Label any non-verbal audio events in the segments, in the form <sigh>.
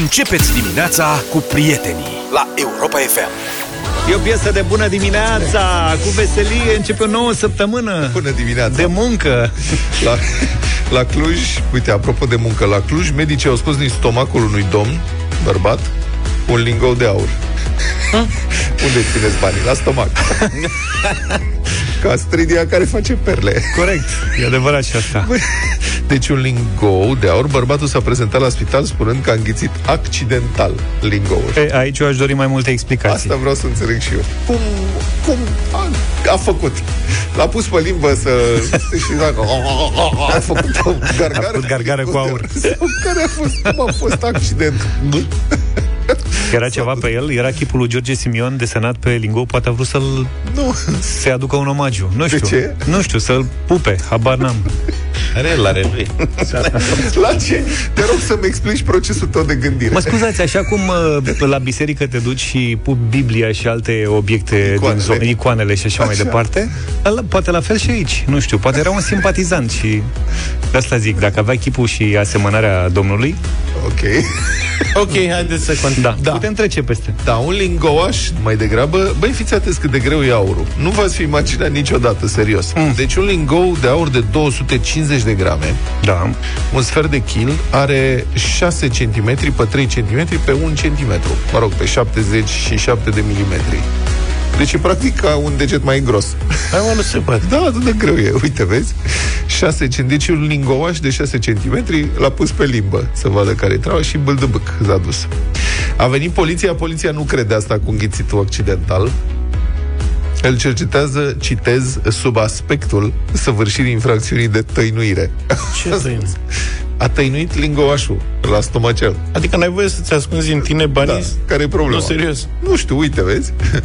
Începeți dimineața cu prietenii. La Europa FM. E o piesă de bună dimineața Cu veselie începe o nouă săptămână. Bună dimineața. De muncă. La, la Cluj, uite, apropo de muncă La Cluj, medicii au scos din stomacul unui domn Bărbat Un lingou de aur. Unde țineți banii? La stomac <laughs> Ca stridia care face perle Corect, e adevărat și asta Deci un lingou de aur Bărbatul s-a prezentat la spital spunând că a înghițit accidental lingoul e, Aici eu aș dori mai multe explicații Asta vreau să înțeleg și eu. Cum, cum a, a făcut? L-a pus pe limbă să... și dacă... <laughs> A făcut o gargară. A făcut gargară cu aur. Sau Care a fost? Cum a fost accident? Era ceva pe el, era chipul lui George Simion desenat pe lingou, poate a vrut să-l Nu. să aducă un omagiu. Nu știu. ce? Nu știu, să-l pupe, habar n-am. Are el, are lui. La ce? Te rog să-mi explici procesul tău de gândire. Mă scuzați, așa cum uh, la biserică te duci și pupi Biblia și alte obiecte Icoanele. din zonă, icoanele și așa, mai Așa. departe, ăla- poate la fel și aici, nu știu, poate era un simpatizant și de asta zic, dacă avea chipul și asemănarea Domnului, Ok. ok, haideți să continuăm. Da, Da. da. putem trece peste. Da, un lingouaș, mai degrabă, băi, fiți atenți cât de greu e aurul. Nu v-ați fi imaginat niciodată, serios. Mm. Deci un lingou de aur de 250 de grame, Da. un sfert de kil, are 6 cm pe 3 cm pe 1 cm. Mă rog, pe 77 de milimetri. Deci e practic ca un deget mai gros. Hai mă, nu se poate. Da, atât de greu e. Uite, vezi? 6 cm. Deci un lingouaș de 6 cm l-a pus pe limbă să vadă care-i treaba și bâldăbâc s-a dus. A venit poliția, poliția nu crede asta cu înghițitul accidental. Îl cercetează, citez, sub aspectul săvârșirii infracțiunii de tăinuire. Ce <laughs> tăinuit? A tăinuit lingouașul la stomacel. Adică n-ai voie să-ți ascunzi în tine banii? Da. Care e problema? Nu, serios. Nu știu, uite, vezi? <laughs>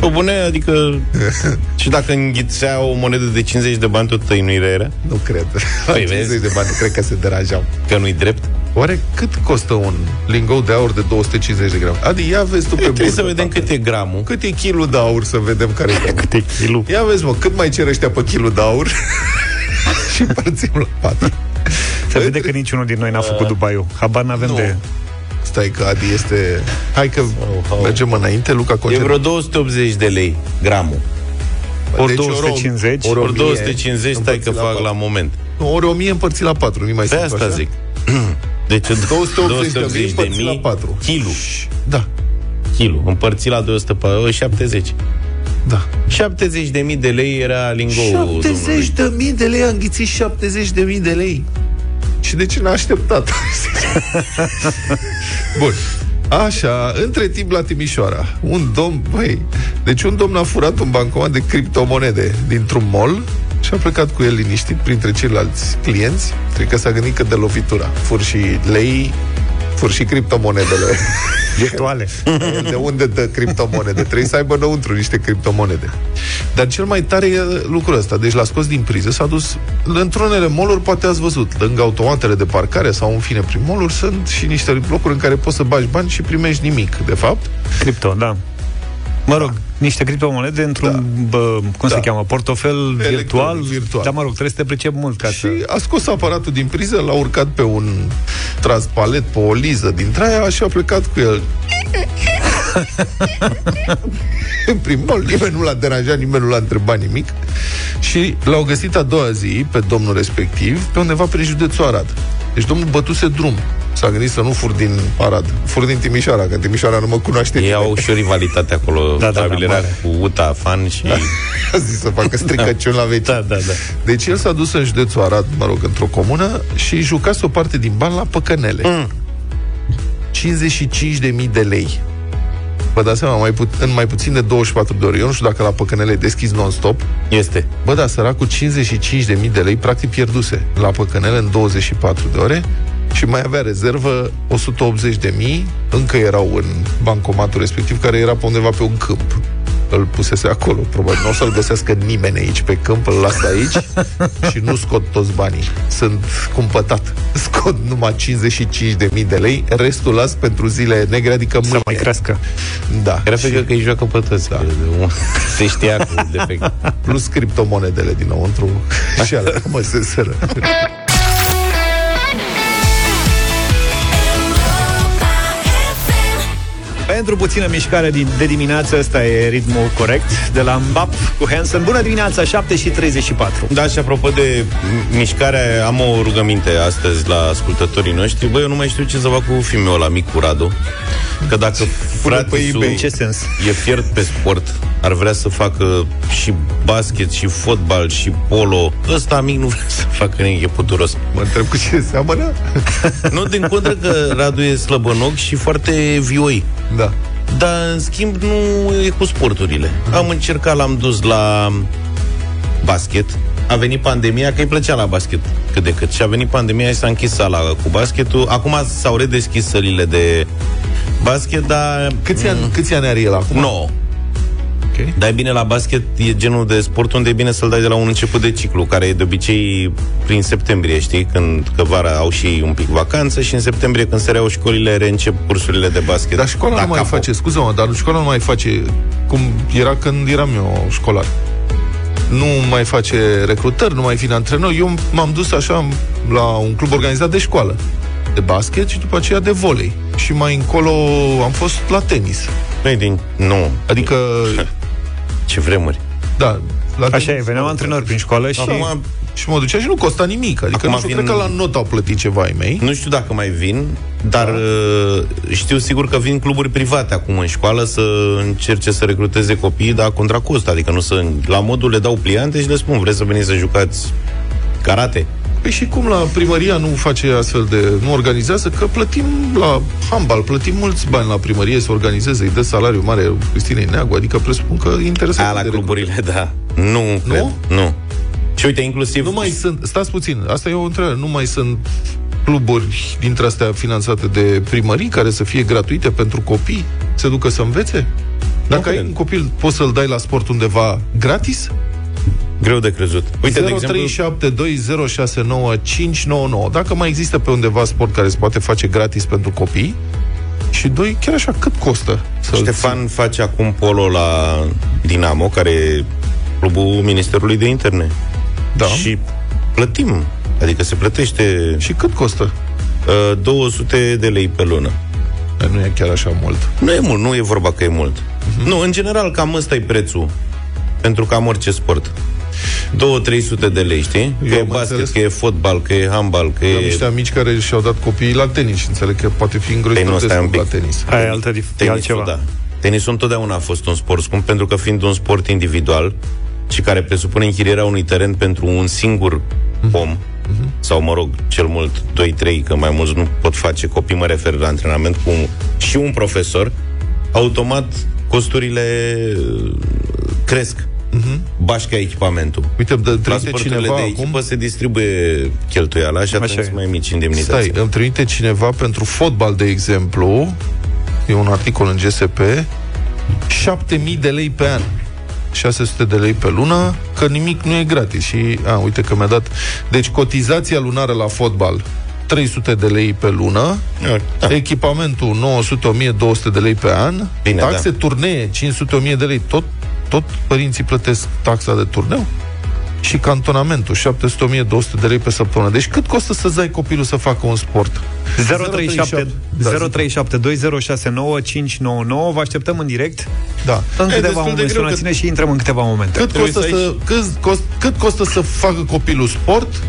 Pe bune, adică... <laughs> și dacă înghițea o monedă de 50 de bani, tot tăinuire era? Nu cred. La Păi, 50 vezi? de bani, cred că se deranjau. Că nu-i drept? Oare cât costă un lingou de aur de 250 de grame? Adi, ia vezi tu pe Trebuie bursă, să vedem tată. cât e gramul. Cât e kilul de aur să vedem care e <laughs> Cât e kilul? Ia vezi, mă, cât mai cer ăștia pe kilul de aur <laughs> și împărțim la patru. Se vede că niciunul din noi n-a făcut Dubaiul. Habar n-avem Nu. de... Stai că Adi este... Hai că oh. mergem înainte, Luca E Concer. vreo 280 de lei gramul. Ori Deci 250, ori Ori 1000 250, stai că împărțit la fac patru. la moment. Nu, Ori 1000 împărțit la 4, nu mai Pe simplu asta așa? zic. <clears throat> Deci <laughs> 280 de mii 280 de împărțit la mii patru. Kilu. Da, Kilo. Împărțit la 270. da. 70 de mii de lei era lingou 70 de mii de lei, a înghițit 70 de mii de lei. Și de ce n-a așteptat? <laughs> Bun. Așa, între timp la Timișoara, un domn, băi, deci un domn a furat un bancomat de criptomonede dintr-un mall și a plecat cu el liniștit printre ceilalți clienți. Cred că s-a gândit că de lovitura. Fur și lei, fur și criptomonedele. <laughs> virtuale. De unde dă criptomonede? Trebuie să aibă înăuntru niște criptomonede. Dar cel mai tare e lucrul ăsta. Deci l-a scos din priză, s-a dus într-unele moluri, poate ați văzut, lângă automatele de parcare sau în fine prin moluri, sunt și niște locuri în care poți să bagi bani și primești nimic, de fapt. Cripto, da. Mă rog, niște criptomonede într-un, Da. bă, cum Da. se cheamă, portofel virtual. virtual. Dar mă rog, trebuie să te pricep mult ca Și să... a scos aparatul din priză, l-a urcat pe un transpalet, pe o liză dintre aia și a plecat cu el. <laughs> în prim mall, nimeni nu l-a deranjat, nimeni nu l-a întrebat nimic și l-au găsit a doua zi pe domnul respectiv pe undeva prin județul Arad. Deci domnul bătuse drum. S-a gândit să nu fur din Arad, fur din Timișoara, că în Timișoara nu mă cunoaște Ei nimeni. au și o rivalitate acolo. Da, da, da, Probabil era mare. cu UTA, fan și... <laughs> A zis să facă stricăciuni la vecini. Da, da, da. Deci el s-a dus în județul Arad, mă rog, într-o comună și jucase o parte din bani la păcănele. Mm. 55.000 de lei. Vă dați seama, mai put- în mai puțin de 24 de ore. Eu nu știu dacă la păcănele e deschis non-stop. Este. Bă, da, săracul 55.000 de lei practic pierduse la păcănele în 24 de ore și mai avea rezervă 180.000, încă erau în bancomatul respectiv, care era pe undeva pe un câmp. Îl pusese acolo, probabil nu o să-l găsească nimeni aici pe câmp, îl las aici și nu scot toți banii. Sunt cumpătat. <laughs> Scot numai 55.000 de lei, restul las pentru zile negre, adică mâine. Să mai crească. Da. Era Și frică că îi joacă pe toți. Da. <laughs> Se știa cu defect. plus criptomonedele dinăuntru și alea mă se sără. Pentru puțină mișcare de dimineață, ăsta e ritmul corect de la Mbap cu Hansen. Bună dimineața, 7 și 34. Da, și apropo de mișcare, am o rugăminte astăzi la ascultătorii noștri. Băi, eu nu mai știu ce să fac cu filmul ăla, Micu Radu. Că dacă fratisul În ce sens? e fiert pe sport, ar vrea să facă și basket, și fotbal, și polo. Ăsta mic nu vrea să facă nimic, e puturos. Mă întreb cu ce seamănă? Nu, din contră că Radu e slăbănoc și foarte vioi. Da. Dar, în schimb, nu e cu sporturile. Am încercat, l-am dus la basket. A venit pandemia, că îi plăcea la basket cât de cât. Și a venit pandemia și s-a închis sala cu basketul. Acum s-au redeschis sălile de basket, dar... Câți ani, câți ani are el acum? 9. Ok. Dar e bine la basket, e genul de sport unde e bine să-l dai de la un început de ciclu, care e de obicei prin septembrie, știi, când că vara au și un pic vacanță și în septembrie când se reau școlile reîncep cursurile de basket. Dar școala Da, nu mai capo. face, scuză-mă, dar școala nu mai face cum era când eram eu școlar. Nu mai face recrutări, nu mai vine antrenor. Eu m-am dus așa la un club organizat de școală de basket și după aceea de volei. Și mai încolo am fost la tenis. Băi, din... Nu. Adică, <laughs> Ce vremuri. da, la Așa tenis. e, veneau antrenori prin școală și... Acum, Și mă ducea și nu costa nimic. Adică Acum nu știu, vin- cred că la not au plătit ceva ai mei. nu știu dacă mai vin, dar uh, știu sigur că vin cluburi private acum în școală să încerce să recruteze copii, dar contra cost. Adică nu să... La modul le dau pliante și le spun, vreți să veniți să jucați karate? Păi și cum la primăria nu face astfel de... nu organizează? Că plătim la handbal, plătim mulți bani la primărie să organizeze, îi dă salariu mare Cristinei Neagu, adică presupun că e interesant. Aia la de cluburile, da. Nu, nu? cred. Nu. Și uite, inclusiv... Nu mai sunt, stați puțin, asta e o întrebare, nu mai sunt cluburi dintre astea finanțate de primării care să fie gratuite pentru copii, se ducă să învețe? Dacă ai cred. un copil, poți să-l dai la sport undeva gratis? Greu de crezut. Uite, de exemplu... 0372069599. Dacă mai există pe undeva sport care se poate face gratis pentru copii, și doi, chiar așa, cât costă? să Ștefan face acum polo la Dinamo, care e clubul Ministerului de Interne. Da. Și plătim. Adică se plătește Și cât costă? uh, 200 de lei pe lună. E, Nu e chiar așa mult. Nu e mult, nu e vorba că e mult. Mhm. Uh-huh. Nu, în general, cam ăsta e prețul pentru cam orice sport. 2-300 de lei, știi? Că Eu e am basket, înțeles. că e fotbal, că e handbal, că Am e... niște amici care și-au dat copiii la tenis și înțeleg că poate fi Păi nu, îngrozitor de stai un scump la pic. tenis. Aia e altă dif- e Tenisul, altceva. da. Tenisul întotdeauna a fost un sport scump, pentru că fiind un sport individual și care presupune închirierea unui teren pentru un singur om, sau, mă rog, cel mult 2-3, că mai mulți nu pot face copii, mă refer la antrenament cu un, și un profesor, automat costurile uh, cresc. Bașca echipamentul. Uite, de, La trimite sporturile cineva de acum... echipă se distribuie cheltuiala și atunci Așa e. sunt mai mici indemnizații. Stai, îmi trimite cineva pentru fotbal, de exemplu, e un articol în GSP, 7000 de lei pe an. 600 de lei pe lună, că nimic nu e gratis. Și, a, uite că mi-a dat... Deci, cotizația lunară la fotbal, 300 de lei pe lună, Da. echipamentul 900-1200 de lei pe an, Bine, taxe turnee 500-1000 de lei, tot, tot părinții plătesc taxa de turneu? Și cantonamentul, 700-1200 de lei pe săptămână. Deci cât costă să-ți dai copilul să facă un sport? 037 Da, 0372069599 Vă așteptăm în direct Da. În E câteva destul de momente greu sunați-ne și intrăm în câteva momente Cât Trebuie costă, să ai să, cât, cost, cât costă să facă copilul sport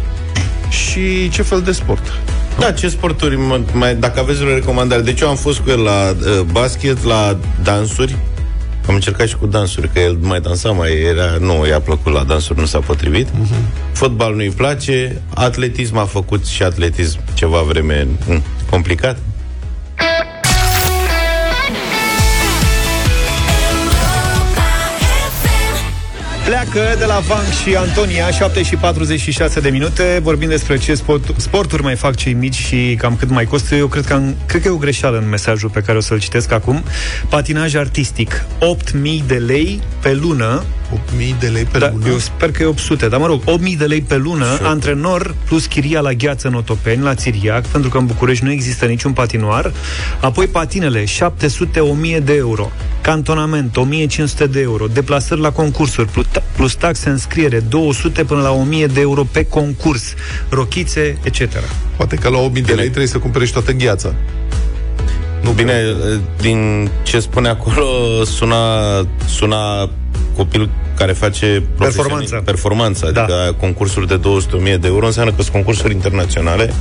și ce fel de sport? Da, ce sporturi, mă, mai, dacă aveți o recomandare. Deci eu am fost cu el la uh, basket, la dansuri. Am încercat și cu dansuri, că el mai dansa, mai era... Nu, i-a plăcut la dansuri, nu s-a potrivit. Uh-huh. Fotbal nu-i place, atletism a făcut și atletism ceva vreme mm, complicat. Pleacă de la Vank și Antonia 7 și 46 de minute. Vorbim despre ce sport, sporturi mai fac cei mici Și cam cât mai costă. Eu cred că, am, cred că e o greșeală în mesajul pe care o să-l citesc acum. Patinaj artistic 8.000 de lei pe lună 8.000 de lei pe da, lună? Eu sper că e 800, dar mă rog, 8000 de lei pe lună, antrenor plus chiria la gheață în Otopeni, la Țiriac, pentru că în București nu există niciun patinoar, apoi patinele, 700-1000 de euro, cantonament, 1500 de euro, deplasări la concursuri, plus, plus taxe înscriere, 200 până la 1000 de euro pe concurs, rochițe, etc. Poate că la 8.000 de lei trebuie să cumpere și toată gheața. Nu Bine, cred. din ce spune acolo, suna, suna copil care face Performanță. profesioni- performanță, Da. adică concursuri de 200.000 de euro, înseamnă că sunt concursuri internaționale.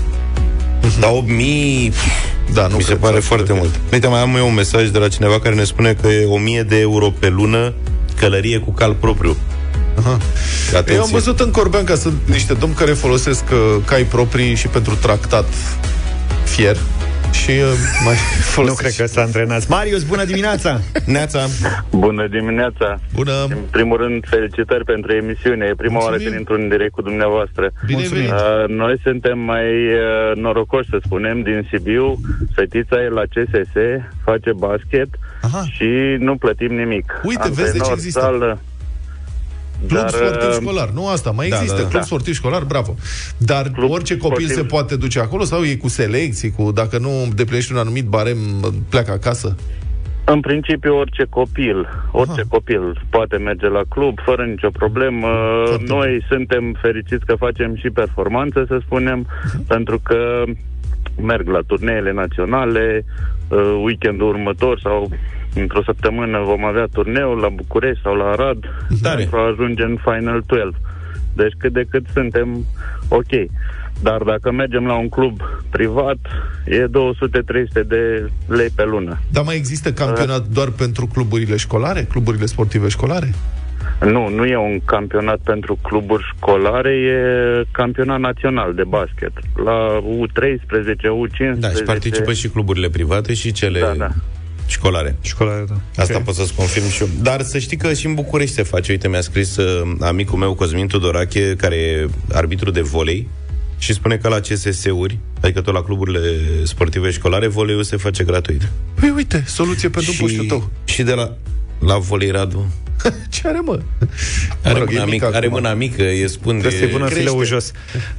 Dar 8.000 Da, nu mi se cred pare să foarte cred. mult. Uite, mai am eu un mesaj de la cineva care ne spune că e 1000 de euro pe lună călărie cu cal propriu. Aha. Atenție. Eu am văzut în Corbean că sunt niște domni care folosesc uh, cai proprii și pentru tractat fier și uh, mai <laughs> Nu folosesc. cred că s-a antrenat. Marius, bună dimineața! Neața, Bună dimineața! Bună, În primul rând, felicitări pentru emisiune. E prima oară Mulțumim. când intru în direct cu dumneavoastră. bine ai Mulțumim. venit. Uh, noi suntem mai uh, norocoși, să spunem, din Sibiu. Fetița e la CSS, face basket Aha. și nu plătim nimic. Uite, vezi de ce Antrenor, există. Sală, Club Dar, sportiv uh, școlar. Nu asta, mai da, există. da, da. Club Da. sportiv școlar, bravo. Dar Club orice copil sportiv- se poate duce acolo sau e cu selecții, cu dacă nu deplinești un anumit barem, pleacă acasă? În principiu, orice copil, orice Aha. copil poate merge la club fără nicio problemă. Foarte Noi suntem fericiți că facem și performanță, să spunem, pentru că merg la turneele naționale, uh, weekendul următor sau într-o săptămână vom avea turneul la București sau la Arad Tare. pentru a ajunge în Final 12. Deci cât de cât suntem ok. Dar dacă mergem la un club privat, e 200-300 de lei pe lună. Dar mai există campionat doar pentru cluburile școlare? Cluburile sportive școlare? Nu, nu e un campionat pentru cluburi școlare, e campionat național de basket. La U13, U15. da, și participă și cluburile private și cele Da, da. Școlare. Școală, da. Asta Ok. pot să-ți confirm și eu. Dar să știi că și în București se face. Uite, mi-a scris uh, amicul meu, Cosmin Tudorache, care e arbitru de volei, și spune că la CSS-uri, adică tot la cluburile sportive școlare, voleiul se face gratuit. Păi uite, soluție pentru puștiu tău. și de la, la volei Radu. <laughs> Ce are, mă? Are, Mă rog, e mâna, mic mică, are acum. mâna mică, e spun Trebuie să-i pună crește. fileul jos.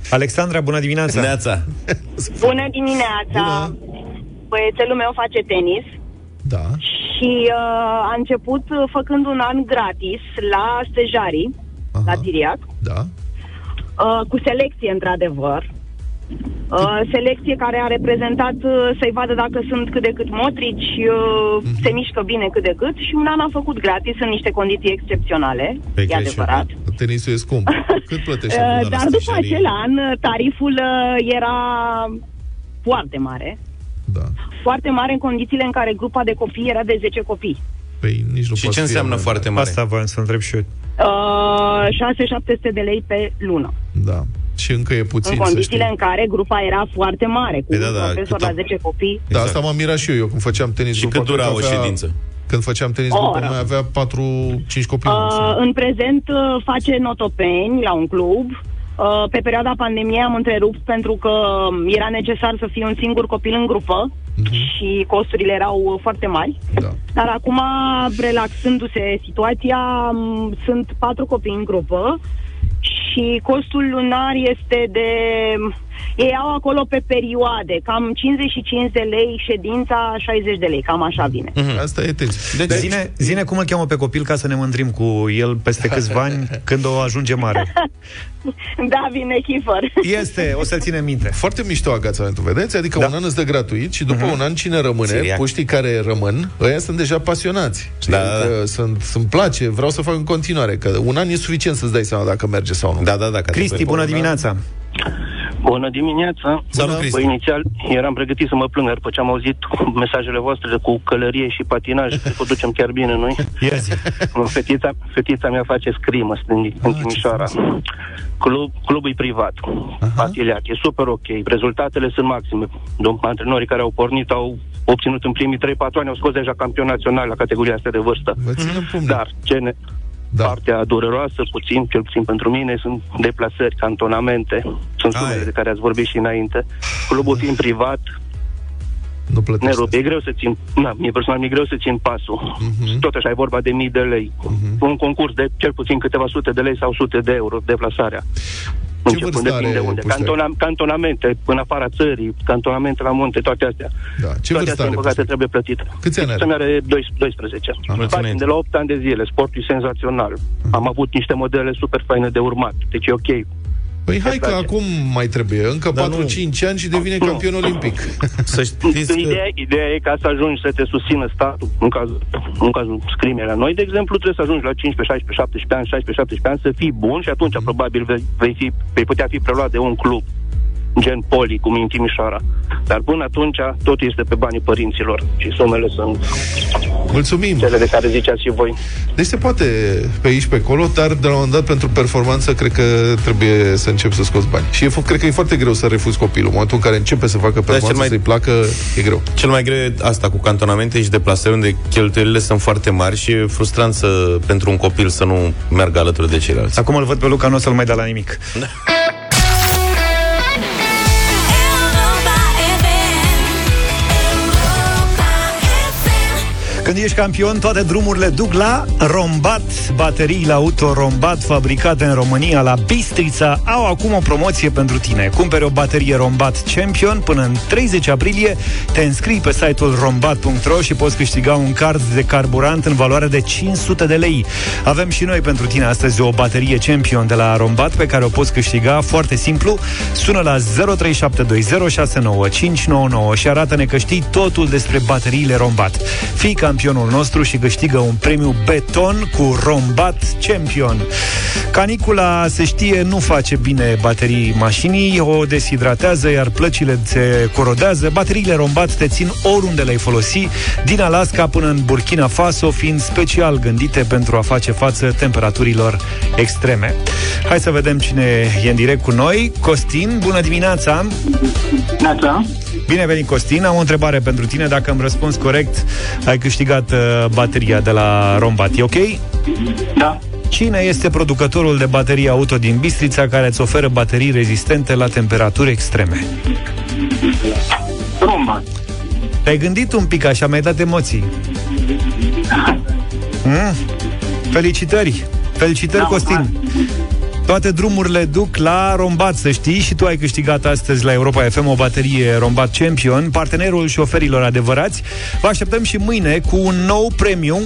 Alexandra, bună dimineața! Neața. Bună dimineața! Bună. Băiețelul meu face tenis Da. și uh, a început uh, făcând un an gratis la stejarii, Aha. la Tiriac, Da. uh, cu selecție, într-adevăr. Uh, selecție care a reprezentat uh, să-i vadă dacă sunt cât de cât motrici, uh, Mhm. se mișcă bine cât de cât și un an a făcut gratis în niște condiții excepționale, Pe e greșit, adevărat. Tenisul e scump. <laughs> Cât plătește Uh, luna la dar după stejarii? acel an, uh, tariful uh, era foarte mare. Da. foarte mare în condițiile în care grupa de copii era de 10 copii. Păi nici nu Și poți ce fi înseamnă mai foarte mare? Asta voiam să întreb și eu. Uh, 6-700 de lei pe lună. Da. Și încă e puțin, în să condițiile știi. în care grupa era foarte mare, cu Păi un da, da, profesor cât la am- 10 copii. Da, Exact. asta m-am mirat și eu, eu când făceam tenis Și grupă, cât dura cred că o avea- ședință? Când făceam tenis O grupă, oră. mai avea 4-5 copii. Uh, maxim. în prezent uh, face notopeni la un club. Uh, pe perioada pandemiei am întrerupt pentru că um, era necesar să fie un singur copil în grupă și costurile erau uh, foarte mari. Da. Dar acum, relaxându-se situația, m, sunt patru copii în grupă și costul lunar este de... Ei au acolo pe perioade, cam 55 de lei ședința, 60 de lei, cam așa vine. Asta e tenis. Deci, zine, zine cum îl cheamă pe copil ca să ne mândrim cu el peste câțiva ani <laughs> când o ajunge mare. Da, vine Chifer. Este, o să-l ținem minte. Foarte mișto agațamentul, vedeți? Adică Da. un an îți dă gratuit și după un an cine rămâne, Siriac. puștii care rămân, ăia sunt deja pasionați. Știi? Da, da, Adică Sunt, îmi place, vreau să fac în continuare, că un an e suficient să-ți dai seama dacă merge sau nu. Da, da, da. Cristi, bună dimineața! Bună dimineața! Salut, Cristi. Păi, inițial eram pregătit să mă plâng, dar după ce am auzit mesajele voastre cu călărie și patinaj, cred că o ducem chiar bine noi. <laughs> Ia zi. Fetița, fetița mea face scrimă în, în Timișoara. Club, clubul e privat, Atiliac, e super ok, rezultatele sunt maxime. Domn, antrenorii care au pornit au obținut în primii 3-4 ani, au scos deja campion național la categoria asta de vârstă. Vă ținem pumnii. Dar ce ne, Da. Partea dureroasă, puțin, cel puțin pentru mine, sunt deplasări, cantonamente. Sunt Aia sumele e. de care ați vorbit și înainte. Clubul fiind privat, Nu ne plătește. rupe. E greu să țin, na, mie personal mi-e greu să țin pasul. Mhm. Tot așa e vorba de mii de lei. Un concurs de cel puțin câteva sute de lei sau sute de euro deplasarea. Începând vârstă de prin de are unde. puștea? Cantona, cantonamente în afara țării, cantonamente la munte, toate astea. Da. Ce toate vârstă astea, are? în păcate, puștea? trebuie plătite. Câți ani are? Să are 12. Mulțumim. Facem de la 8 ani de zile, sportul e senzațional. Am avut niște modele super faine de urmat, deci e ok. Păi hai că Exact. acum mai trebuie. Încă Dar 4-5 ani și devine campion olimpic. Să știți că... Ideea, ideea e ca să ajungi să te susțină statul în cazul, în cazul scrimei la noi, de exemplu, trebuie să ajungi la 15, 16, 17 ani, 16, 17 ani să fii bun și atunci probabil vei, vei, fi, vei putea fi preluat de un club gen Poli, cum e în Timișoara. Dar până atunci totul este pe banii părinților și sumele sunt Mulțumim! cele de care ziceați și voi. Deci se poate pe aici, pe acolo, dar de la un moment dat pentru performanță cred că trebuie să încep să scoți bani. Și e, fo- cred că e foarte greu să refuzi copilul. În momentul în care începe să facă performanță, cel mai- să-i placă, e greu. Cel mai greu e asta cu cantonamente și deplasări unde cheltuielile sunt foarte mari și e frustrant să, pentru un copil să nu meargă alături de ceilalți. Acum îl văd pe Luca, nu o să-l mai dea la nimic. Când ești campion, toate drumurile duc la Rombat. Bateriile auto Rombat fabricate în România la Bistrița au acum o promoție pentru tine. Cumpere o baterie Rombat Champion până în 30 aprilie, te înscrii pe site-ul rombat.ro și poți câștiga un card de carburant în valoare de 500 de lei. Avem și noi pentru tine astăzi o baterie Champion de la Rombat pe care o poți câștiga foarte simplu. Sună la 0372069599 și arată-ne că știi totul despre bateriile Rombat. Fii campionul nostru și câștigă un premiu beton cu Rombat Champion. Canicula, se știe, nu face bine baterii mașinii, o deshidratează, iar plăcile se corodează. Bateriile Rombat te țin oriunde le-ai folosi, din Alaska până în Burkina Faso, fiind special gândite pentru a face față temperaturilor extreme. Hai să vedem cine e în direct cu noi. Costin, bună dimineața! Neața. Bine venit, Costin. Am o întrebare pentru tine. Dacă îmi răspunzi corect, ai câștigat uh, bateria de la Rombat. E ok? Da. Cine este producătorul de baterii auto din Bistrița care îți oferă baterii rezistente la temperaturi extreme? Romba. Te-ai gândit un pic așa, mi-ai dat emoții. <laughs> Mm? Felicitări! Felicitări, Da, Costin! Toate drumurile duc la Rombat, să știi, și tu ai câștigat astăzi la Europa FM o baterie Rombat Champion, partenerul șoferilor adevărați. Vă așteptăm și mâine cu un nou premium,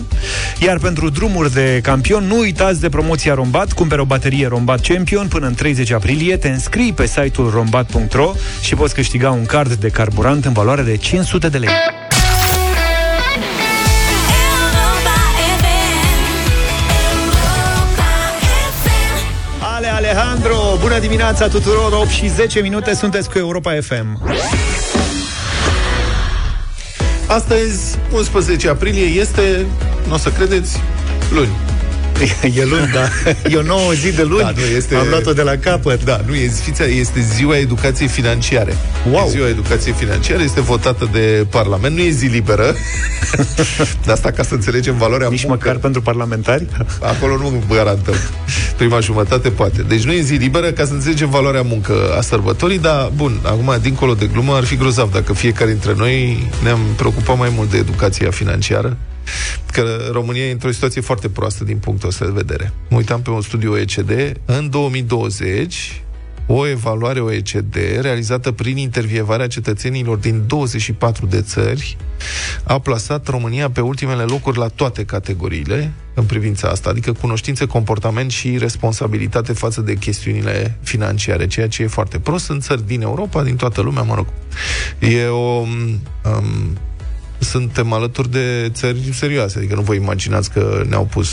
iar pentru drumuri de campion, nu uitați de promoția Rombat, cumperi o baterie Rombat Champion până în 30 aprilie, te înscrii pe site-ul rombat.ro și poți câștiga un card de carburant în valoare de 500 de lei. Alejandro, bună dimineața tuturor, 8 și 10 minute, sunteți cu Europa FM. Astăzi, 11 aprilie, este, nu o să credeți, luni. E luni, da. <laughs> E o nouă zi de luni. Da, nu, este- Am luat-o de la capăt. Da, nu, e, fița, este ziua educației financiare. Wow. E ziua educației financiare, este votată de Parlament, nu e zi liberă. <laughs> de asta ca să înțelegem valoarea Nici muncă. măcar pentru parlamentari. <laughs> Acolo nu garantăm. Prima jumătate poate. Deci nu e zi liberă ca să înțelegem valoarea muncă a sărbătorii, dar bun, acum, dincolo de glumă, ar fi grozav dacă fiecare dintre noi ne-am preocupat mai mult de educația financiară, că România e într-o situație foarte proastă din punctul ăsta de vedere. Mă uitam pe un studiu OECD, în 2020 o evaluare OECD realizată prin intervievarea cetățenilor din 24 de țări a plasat România pe ultimele locuri la toate categoriile în privința asta, adică cunoștințe, comportament și responsabilitate față de chestiunile financiare, ceea ce e foarte prost în țări din Europa, din toată lumea, mă rog. E o... Um, suntem alături de țări serioase, adică nu vă imaginați că ne-au pus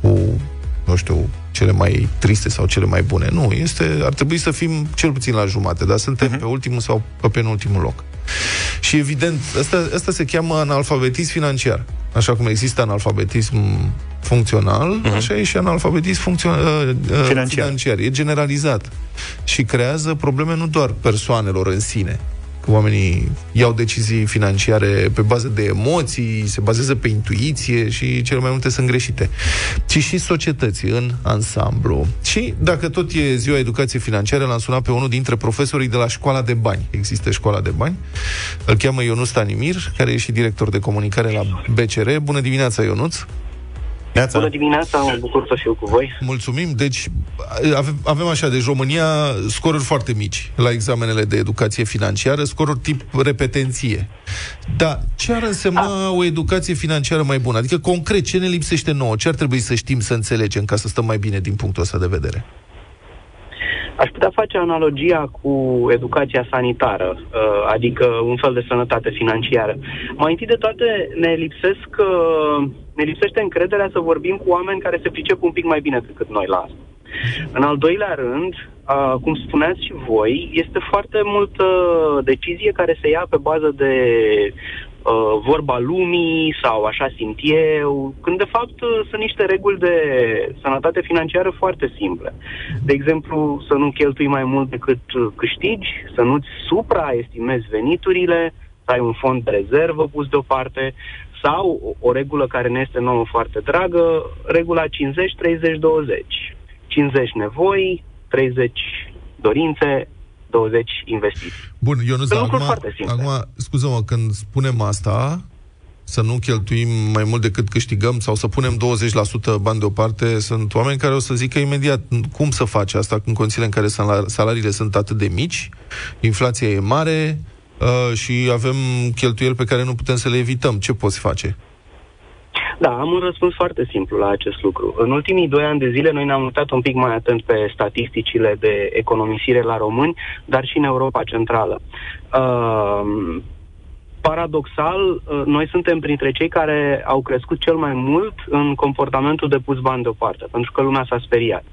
cu, nu știu, cele mai triste sau cele mai bune. Nu, este, ar trebui să fim cel puțin la jumate, dar suntem uh-huh. pe ultimul sau pe penultimul loc. Și evident, asta, asta se cheamă analfabetism financiar. Așa cum există analfabetism funcțional, uh-huh. așa e și analfabetism funcțional, uh, uh, Financiar. financiar. E generalizat. Și creează probleme nu doar persoanelor în sine, că oamenii iau decizii financiare pe bază de emoții, se bazează pe intuiție și cele mai multe sunt greșite, ci și societății în ansamblu. Și dacă tot e ziua educației financiare, l-am sunat pe unul dintre profesorii de la școala de bani. Există școala de bani. Îl cheamă Ionus Tanimir, care e și director de comunicare la BCR. Bună dimineața, Ionuț! Neața. Bună dimineața, mă bucur să fiu cu voi. Mulțumim. Deci avem, avem așa, deci România scoruri foarte mici la examenele de educație financiară, scoruri tip repetenție. Dar ce ar însemna o educație financiară mai bună? Adică, concret, ce ne lipsește nouă? Ce ar trebui să știm, să înțelegem ca să stăm mai bine din punctul ăsta de vedere? Aș putea face analogia cu educația sanitară, uh, adică un fel de sănătate financiară. Mai întâi de toate ne lipsesc, uh, ne lipsește încrederea să vorbim cu oameni care se pricep un pic mai bine decât noi la asta. În al doilea rând, uh, cum spuneați și voi, este foarte multă decizie care se ia pe bază de uh, vorba lumii sau așa simt eu, când de fapt uh, sunt niște reguli de sănătate financiară foarte simple. De exemplu, să nu cheltui mai mult decât uh, câștigi, să nu-ți supraestimezi veniturile, să ai un fond de rezervă pus deoparte, sau o, o regulă care ne este nouă foarte dragă, regula 50-30-20. 50 nevoi, 30 dorințe, 20 investiții. Bun, eu nu Sunt acum, lucruri foarte simple. acum, scuză-mă, când spunem asta, să nu cheltuim mai mult decât câștigăm sau să punem 20% bani deoparte, sunt oameni care o să zică imediat cum să faci asta în condițiile în care salar- salariile sunt atât de mici, inflația e mare uh, și avem cheltuieli pe care nu putem să le evităm. Ce poți face? Da, am un răspuns foarte simplu la acest lucru. În ultimii doi ani de zile noi ne-am uitat un pic mai atent pe statisticile de economisire la români, dar și în Europa Centrală. Uh, paradoxal, uh, noi suntem printre cei care au crescut cel mai mult în comportamentul de pus bani deoparte, pentru că lumea s-a speriat.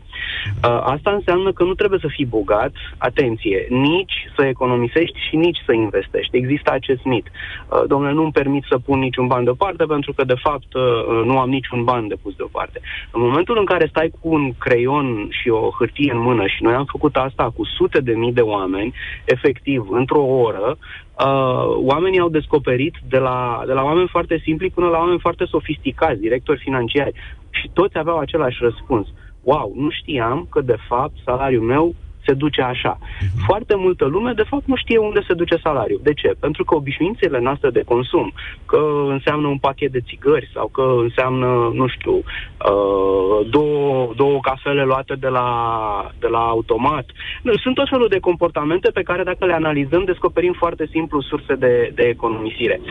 Uh, Asta înseamnă că nu trebuie să fii bogat, atenție, nici să economisești și nici să investești. Există acest mit. Uh, Domnule, nu-mi permit să pun niciun ban deoparte pentru că, de fapt, uh, nu am niciun ban de pus deoparte. În momentul în care stai cu un creion și o hârtie în mână și noi am făcut asta cu sute de mii de oameni, efectiv, într-o oră, uh, oamenii au descoperit de la, de la oameni foarte simpli până la oameni foarte sofisticați, directori financiari, și toți aveau același răspuns. Wow, nu știam că de fapt salariul meu se duce așa. Foarte multă lume, de fapt, nu știe unde se duce salariul. De ce? Pentru că obișnuințele noastre de consum, că înseamnă un pachet de țigări sau că înseamnă, nu știu, uh, două, două cafele luate de la, de la automat. Nu, Sunt tot felul de comportamente pe care, dacă le analizăm, descoperim foarte simplu surse de, de economisire.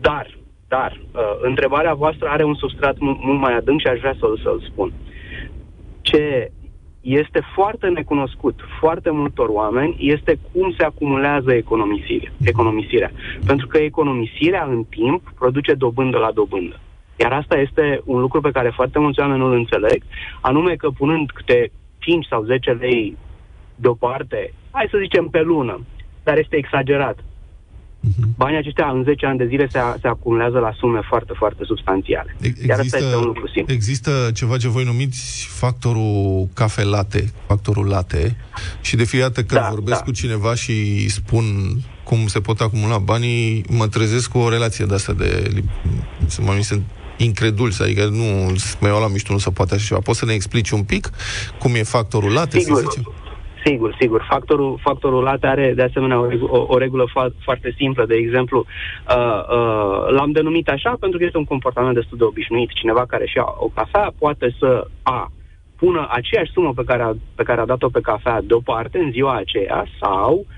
Dar, dar, uh, întrebarea voastră are un substrat mu- mult mai adânc și aș vrea să-l, să-l spun. Ce este foarte necunoscut foarte multor oameni este cum se acumulează economisirea. economisirea. Pentru că economisirea în timp produce dobândă la dobândă. Iar asta este un lucru pe care foarte mulți oameni nu-l înțeleg, anume că punând câte 5 sau 10 lei deoparte, hai să zicem pe lună, dar este exagerat. Banii aceștia în 10 ani de zile se, se acumulează la sume foarte, foarte substanțiale. Iar asta este un lucru simplu. există ceva ce voi numiți factorul cafe latte, factorul latte, și de fiecare dată când Da, vorbesc da. cu cineva și spun cum se pot acumula banii, mă trezesc cu o relație de asta de... li- Să mă sunt incredul, adică nu mai iau la mișto, nu se poate așa ceva. Poți să ne explici un pic cum e factorul latte, Sigur. să zicem? Sigur, sigur. Factorul, factorul latte are de asemenea o, regu- o, o regulă fa- foarte simplă. De exemplu, uh, uh, l-am denumit așa pentru că este un comportament destul de obișnuit. Cineva care și ia o cafea poate să A pună aceeași sumă pe care a, pe care a dat-o pe cafea deoparte în ziua aceea sau uh,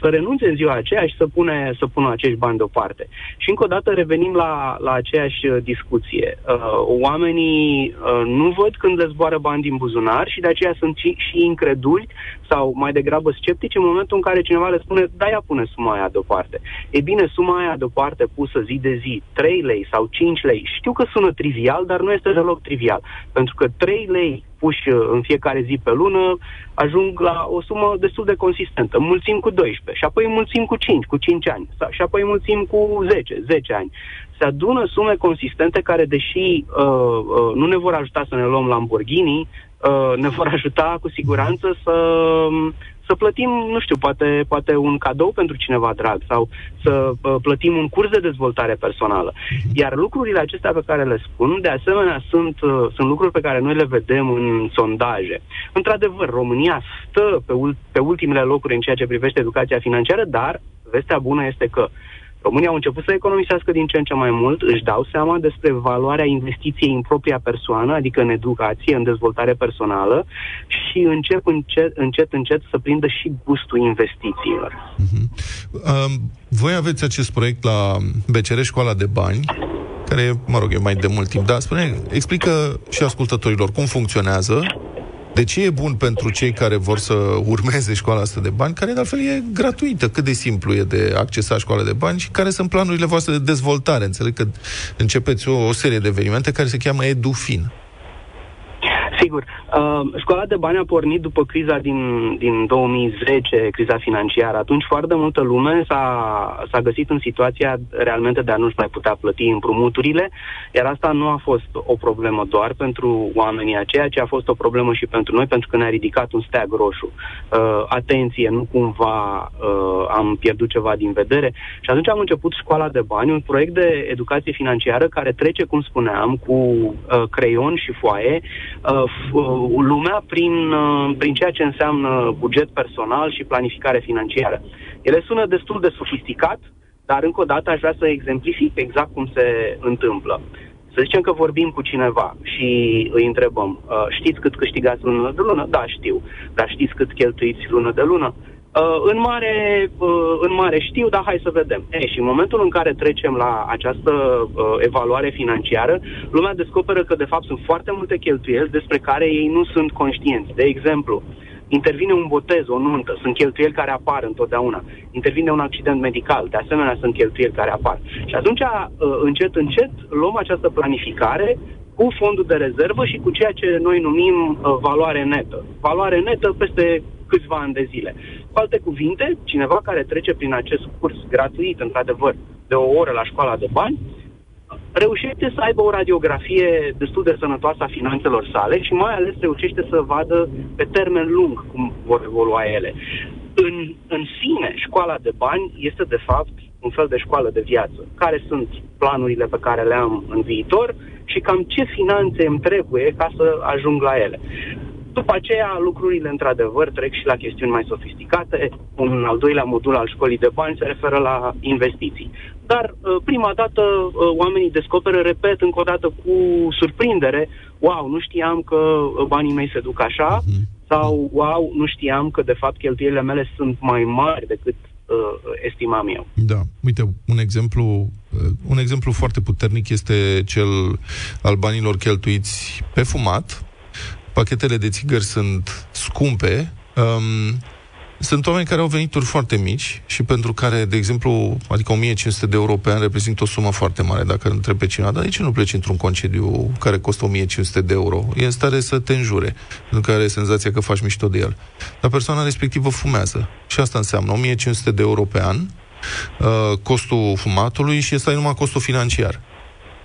să renunțe în ziua aceea și să, pune, să pună acești bani deoparte. Și încă o dată revenim la, la aceeași uh, discuție. Uh, oamenii uh, nu văd când le zboară bani din buzunar și de aceea sunt și, și increduli sau mai degrabă sceptici în momentul în care cineva le spune da, ia pune suma aia deoparte. E bine, suma aia deoparte pusă zi de zi, 3 lei sau 5 lei, știu că sună trivial, dar nu este deloc trivial. Pentru că 3 lei puși uh, în fiecare zi pe lună ajung la o sumă destul de consistentă. Mulțim cu 12 și apoi mulțim cu 5, cu 5 ani sau, și apoi mulțim cu 10, 10 ani. Se adună sume consistente care, deși uh, uh, nu ne vor ajuta să ne luăm Lamborghini, uh, ne vor ajuta cu siguranță să, să plătim, nu știu, poate, poate un cadou pentru cineva drag sau să uh, plătim un curs de dezvoltare personală. Iar lucrurile acestea pe care le spun, de asemenea, sunt, uh, sunt lucruri pe care noi le vedem în sondaje. Într-adevăr, România stă pe, ul- pe ultimele locuri în ceea ce privește educația financiară, dar vestea bună este că România au început să economisească din ce în ce mai mult, își dau seama despre valoarea investiției în propria persoană, adică în educație, în dezvoltare personală și încep încet, încet, încet să prindă și gustul investițiilor. Um, voi aveți acest proiect la BCR Școala de Bani, care, mă rog, e mai de mult timp, dar spune, explică și ascultătorilor cum funcționează, De ce e bun pentru cei care vor să urmeze școala asta de bani, care de altfel e gratuită? Cât de simplu e de accesa școala de bani și care sunt planurile voastre de dezvoltare? Înțeleg că începeți o, o serie de evenimente care se cheamă EduFin. Sigur. Uh, școala de bani a pornit după criza din, din 2010, criza financiară. Atunci foarte multă lume s-a, s-a găsit în situația realmente de a nu-și mai putea plăti împrumuturile, iar asta nu a fost o problemă doar pentru oamenii aceia, ci a fost o problemă și pentru noi, pentru că ne-a ridicat un steag roșu. Uh, atenție, nu cumva uh, am pierdut ceva din vedere. Și atunci am început școala de bani, un proiect de educație financiară care trece, cum spuneam, cu uh, creion și foaie, uh, Uh, lumea prin, uh, prin ceea ce înseamnă buget personal și planificare financiară. Ele sună destul de sofisticat, dar încă o dată aș vrea să exemplific exact cum se întâmplă. Să zicem că vorbim cu cineva și îi întrebăm, uh, știți cât câștigați lună de lună? Da, știu. Dar știți cât cheltuiți lună de lună? Uh, în, mare, uh, în mare știu, dar hai să vedem. E, și în momentul în care trecem la această uh, evaluare financiară, lumea descoperă că de fapt sunt foarte multe cheltuieli despre care ei nu sunt conștienți. De exemplu, intervine un botez, o nuntă, sunt cheltuieli care apar întotdeauna. Intervine un accident medical, de asemenea sunt cheltuieli care apar. Și atunci, uh, încet, încet, luăm această planificare cu fondul de rezervă și cu ceea ce noi numim uh, valoare netă. Valoare netă peste câțiva ani de zile. Cu alte cuvinte, cineva care trece prin acest curs gratuit, într-adevăr, de o oră la școala de bani, reușește să aibă o radiografie destul de sănătoasă a finanțelor sale și mai ales reușește să vadă pe termen lung cum vor evolua ele. În, în sine, școala de bani este de fapt un fel de școală de viață. Care sunt planurile pe care le am în viitor și cam ce finanțe îmi trebuie ca să ajung la ele. După aceea, lucrurile, într-adevăr, trec și la chestiuni mai sofisticate. Un al doilea modul al școlii de bani se referă la investiții. Dar, uh, prima dată, uh, oamenii descoperă, repet, încă o dată cu surprindere, wow, nu știam că uh, banii mei se duc așa, mhm. sau wow, nu știam că, de fapt, cheltuielile mele sunt mai mari decât estimam eu. Da. Uite, un exemplu, un exemplu foarte puternic este cel al banilor cheltuiți pe fumat, pachetele de țigări sunt scumpe, um, sunt oameni care au venituri foarte mici și pentru care, de exemplu, adică 1500 de euro pe an reprezintă o sumă foarte mare. Dacă întreb pe cineva, dar de ce nu pleci într-un concediu care costă 1500 de euro? E în stare să te înjure, pentru că are senzația că faci mișto de el. Dar persoana respectivă fumează. Și asta înseamnă 1500 de euro pe an, uh, costul fumatului și ăsta e numai costul financiar.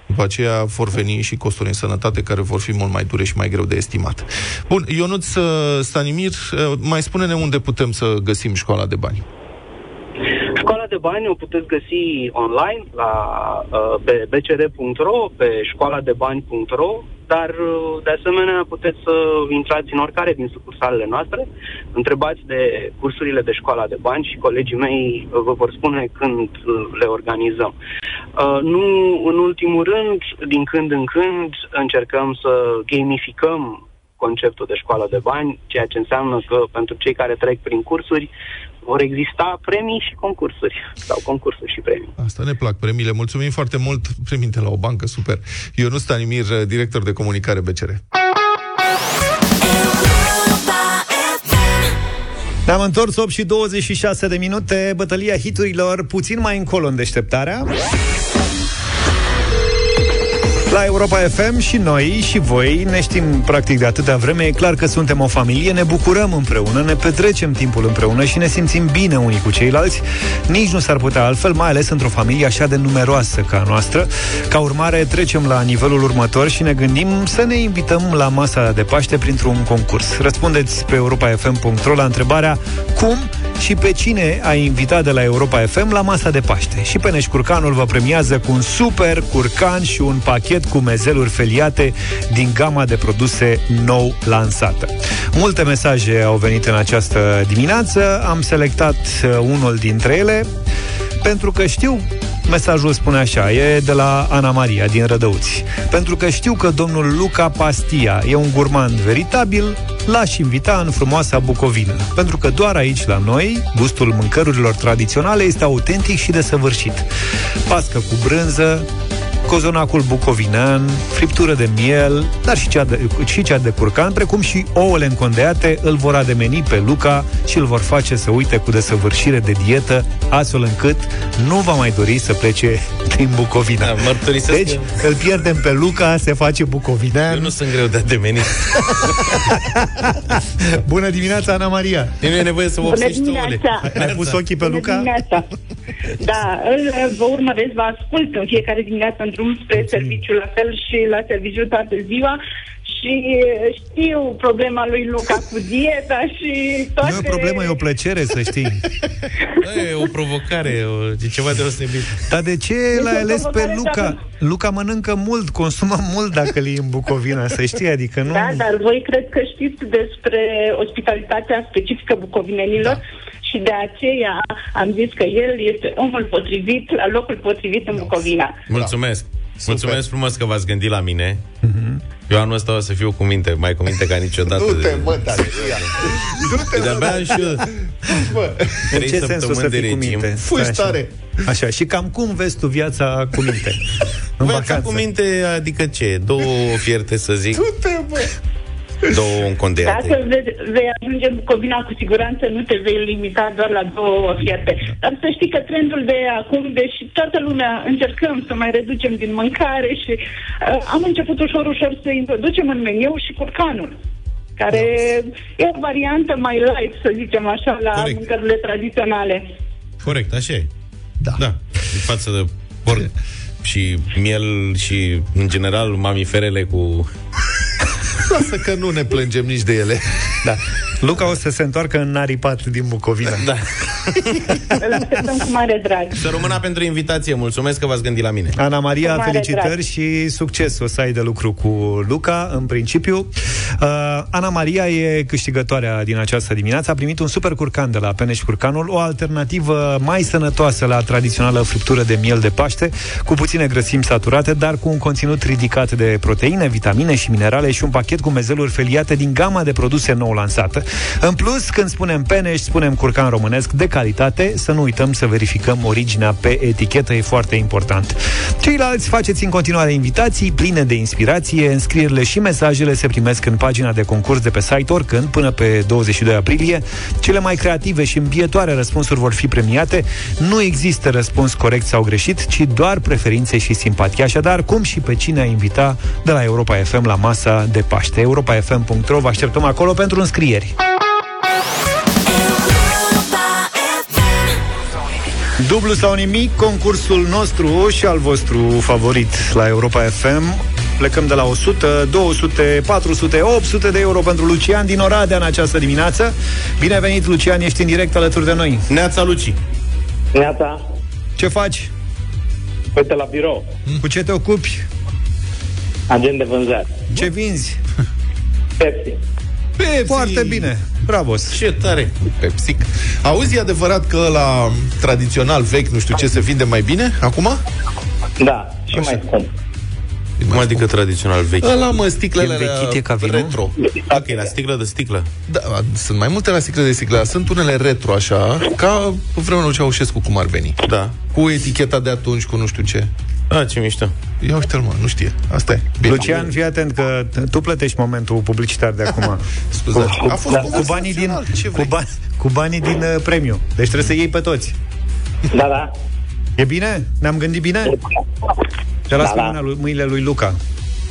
După aceea vor veni și costuri în sănătate care vor fi mult mai dure și mai greu de estimat. Bun, Ionuț uh, Stanimir, uh, mai spune-ne unde putem să găsim școala de bani. Școala de bani o puteți găsi online la, uh, pe bcr.ro, pe școaladebani.ro dar uh, de asemenea puteți să intrați în oricare din sucursalele noastre, întrebați de cursurile de școala de bani și colegii mei vă vor spune când le organizăm. Uh, nu în ultimul rând, din când în când încercăm să gamificăm conceptul de școală de bani, ceea ce înseamnă că pentru cei care trec prin cursuri vor exista premii și concursuri, sau concursuri și premii. Asta ne plac, premiile. Mulțumim foarte mult, priminte la o bancă, super. Ionus Stanimir, director de comunicare BCR. Ne-am întors 8 și 26 de minute, bătălia hiturilor, puțin mai încolo în deșteptarea. La Europa FM și noi și voi ne știm practic de atâta vreme. E clar că suntem o familie, ne bucurăm împreună, ne petrecem timpul împreună și ne simțim bine unii cu ceilalți. Nici nu s-ar putea altfel, mai ales într-o familie așa de numeroasă ca a noastră. Ca urmare, trecem la nivelul următor și ne gândim să ne invităm la masa de Paște printr-un concurs. Răspundeți pe europafm.ro la întrebarea cum și pe cine ai invitat de la Europa FM la masa de Paște. Și pe Curcanul vă premiază cu un super curcan și un pachet cu mezeluri feliate din gama de produse nou lansată. Multe mesaje au venit în această dimineață, am selectat uh, unul dintre ele pentru că știu Mesajul spune așa, e de la Ana Maria din Rădăuți. Pentru că știu că domnul Luca Pastia e un gurmand veritabil, l-aș invita în frumoasa Bucovină. Pentru că doar aici, la noi, gustul mâncărurilor tradiționale este autentic și desăvârșit. Pască cu brânză, cozonacul bucovinean, friptură de miel, dar și cea de, și cea de curcan, precum și ouăle încondeate, îl vor ademeni pe Luca și îl vor face să uite cu desăvârșire de dietă, astfel încât nu va mai dori să plece din Bucovina. Da, mărturisesc deci, că- îl pierdem pe Luca, se face bucovinean. Eu nu sunt greu de ademenit. <laughs> Bună dimineața, Ana Maria! Nu e nevoie să Bună vopsești dimineața! Ai pus ochii pe Bună Luca? dimineața! Da, îl vă urmăresc, vă ascult în fiecare dimineață în drum spre serviciu, la fel și la serviciu toată ziua și știu problema lui Luca cu dieta și toate... Nu e o problemă, e o plăcere, să știi. <laughs> E o provocare, o, e ceva deosebit. Dar de ce l-ai o ales pe provocare, Luca? dar- Luca mănâncă mult, consumă mult dacă e în Bucovina, să știi, adică nu... Da, dar voi cred că știți despre ospitalitatea specifică bucovinenilor da. Și de aceea am zis că el este omul potrivit la locul potrivit în Bucovina. Mulțumesc. Mulțumesc frumos că v-ați gândit la mine. Eu anul ăsta o să fiu cu minte, mai cu minte ca niciodată. Du-te, mă, tare. <laughs> Du-te, De-abia mă, am și eu bă. În trei ce sens o să săptămâni de fii cu regim. minte? Fugi Stai așa. tare. Așa, și cam cum vezi tu viața cu minte? <laughs> În Viața vacanță. cu minte, adică ce? Două fierte, să zic, Du-te, bă. Două încondeate. Dacă vei, vei ajunge în Bucovina, cu siguranță nu te vei limita doar la două fierte. Dar să știi că trendul de acum, deși toată lumea încercăm să mai reducem din mâncare și uh, am început ușor, ușor să introducem în meniu și curcanul care e o variantă mai light, să zicem așa, la Corect. mâncărurile tradiționale. Corect, așa e. Da. Da. În față de porc <laughs> și miel și, în general, mamiferele cu... Lasă că nu ne plângem nici de ele. Da. Luca o să se întoarcă în naripat din Bucovina. Da. Îl așteptăm cu mare drag. Să rămână pentru invitație. Mulțumesc că v-ați gândit la mine. Ana Maria, Cu mare felicitări drag. și succes o să ai de lucru cu Luca, în principiu. Uh, Ana Maria e câștigătoarea din această dimineață. A primit un super curcan de la Peneș Curcanul, o alternativă mai sănătoasă la tradițională friptură de miel de Paște, cu puține grăsimi saturate, dar cu un conținut ridicat de proteine, vitamine și minerale și un pachet cu mezeluri feliate din gama de produse nou lansată. În plus, când spunem Peneș, spunem curcan românesc de calitate, să nu uităm să verificăm originea pe etichetă, e foarte important. Ceilalți faceți în continuare invitații pline de inspirație, înscrierile și mesajele se primesc în pagina de concurs de pe site oricând până pe 22 aprilie. Cele mai creative și îmbietoare răspunsuri vor fi premiate. Nu există răspuns corect sau greșit, ci doar preferințe și simpatie. Așadar, cum și pe cine a invita de la Europa FM la masa de Paște. europafm.ro Vă așteptăm acolo pentru înscrieri. Dublu sau nimic, concursul nostru și al vostru favorit la Europa FM. Plecăm de la 100, 200, 400, 800 de euro pentru Lucian din Oradea în această dimineață. Bine venit, Lucian, ești în direct alături de noi. Neața Luci. Neața, Ce faci? uite la birou, Cu ce te ocupi? agent de vânzare. Ce vinzi? Pepsi. Pepsi. Foarte bine. Bravo. Ce tare. Pepsic. Auzi, e adevărat că la tradițional vechi, nu știu ce, se vinde mai bine acum? Da, și mai scump. Cum adică tradițional vechi? Ăla, mă, sticlele E învechit, e ca vinul? retro. Ok, la sticlă de sticlă. Da, sunt mai multe la sticle de sticlă, dar sunt unele retro așa, ca pe vremea lui Ceaușescu cum ar veni. Da. Cu eticheta de atunci, cu nu știu ce. Ah, ce mișto. Ia uite-l, mă, nu știe. Asta e. Bine. Lucian, fii atent că tu plătești momentul publicitar de acum. <laughs> Scuze. Cu, A fost cu, cu banii din, național, ce cu, vrei? ba, cu banii din uh, premiu. Deci trebuie să iei pe toți. Da, da. E bine? Ne-am gândit bine? Te las Da, da, da. mâna lui, mâinile lui Luca.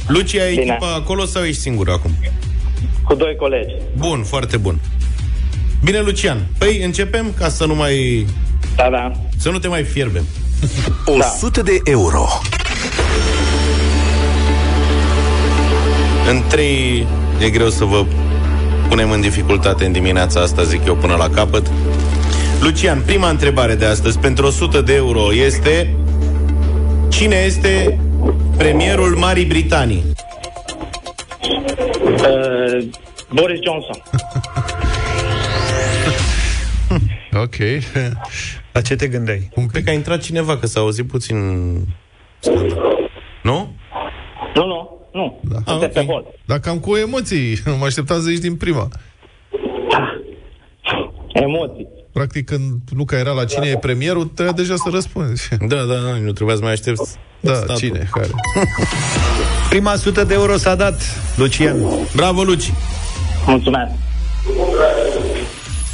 Luci, ai Bine. echipa acolo sau ești singur acum? Cu doi colegi. Bun, foarte bun. Bine, Lucian. Păi, începem ca să nu mai... Da, da. Să nu te mai fierbem. 100 de euro. În trei e greu să vă punem în dificultate în dimineața asta, zic eu, până la capăt. Lucian, prima întrebare de astăzi pentru 100 de euro este Cine este premierul Marii Britanii? Uh, Boris Johnson. <laughs> Ok. La ce te gândeai? Un Cred pic. că a intrat cineva, că s-a auzit puțin scandal. Nu? Nu, nu, nu. Da. Da. Ah, Sunteți ok. pe hol. Dar cam cu emoții. Nu <laughs> mă așteptam să ieși din prima. Emoții. Practic, când Luca era la cine e premierul, trebuia deja să răspunzi. Da, <laughs> da, da, nu trebuia să mai aștept Da, Statul. cine? Care? Prima sută de euro s-a dat, Lucian. Bravo, Luci! Mulțumesc.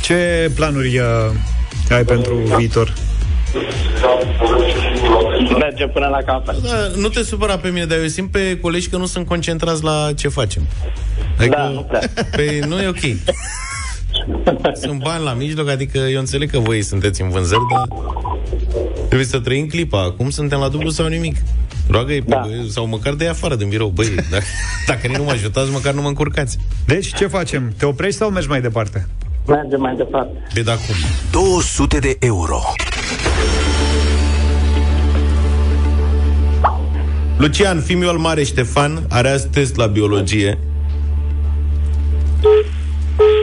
Ce planuri uh, ai pentru viitor? Mergem până la capăt. Da, nu te supăra pe mine, dar eu simt pe colegi că nu sunt concentrați la ce facem. Adică, Da, nu prea. Pe, nu e ok. Sunt bani la mijloc, adică eu înțeleg că voi sunteți în vânzări, dar trebuie să trăim clipa. Acum suntem la dublu sau nimic. Roagă-i pe Da. băie, sau măcar de afară din birou. Băi, dacă, dacă nu mă ajutați, măcar nu mă încurcați. Deci, ce facem? Te oprești sau mergi mai departe? Mergem mai departe. Pe de acum. 200 de euro. Lucian, fimiul mare Ștefan are azi test la biologie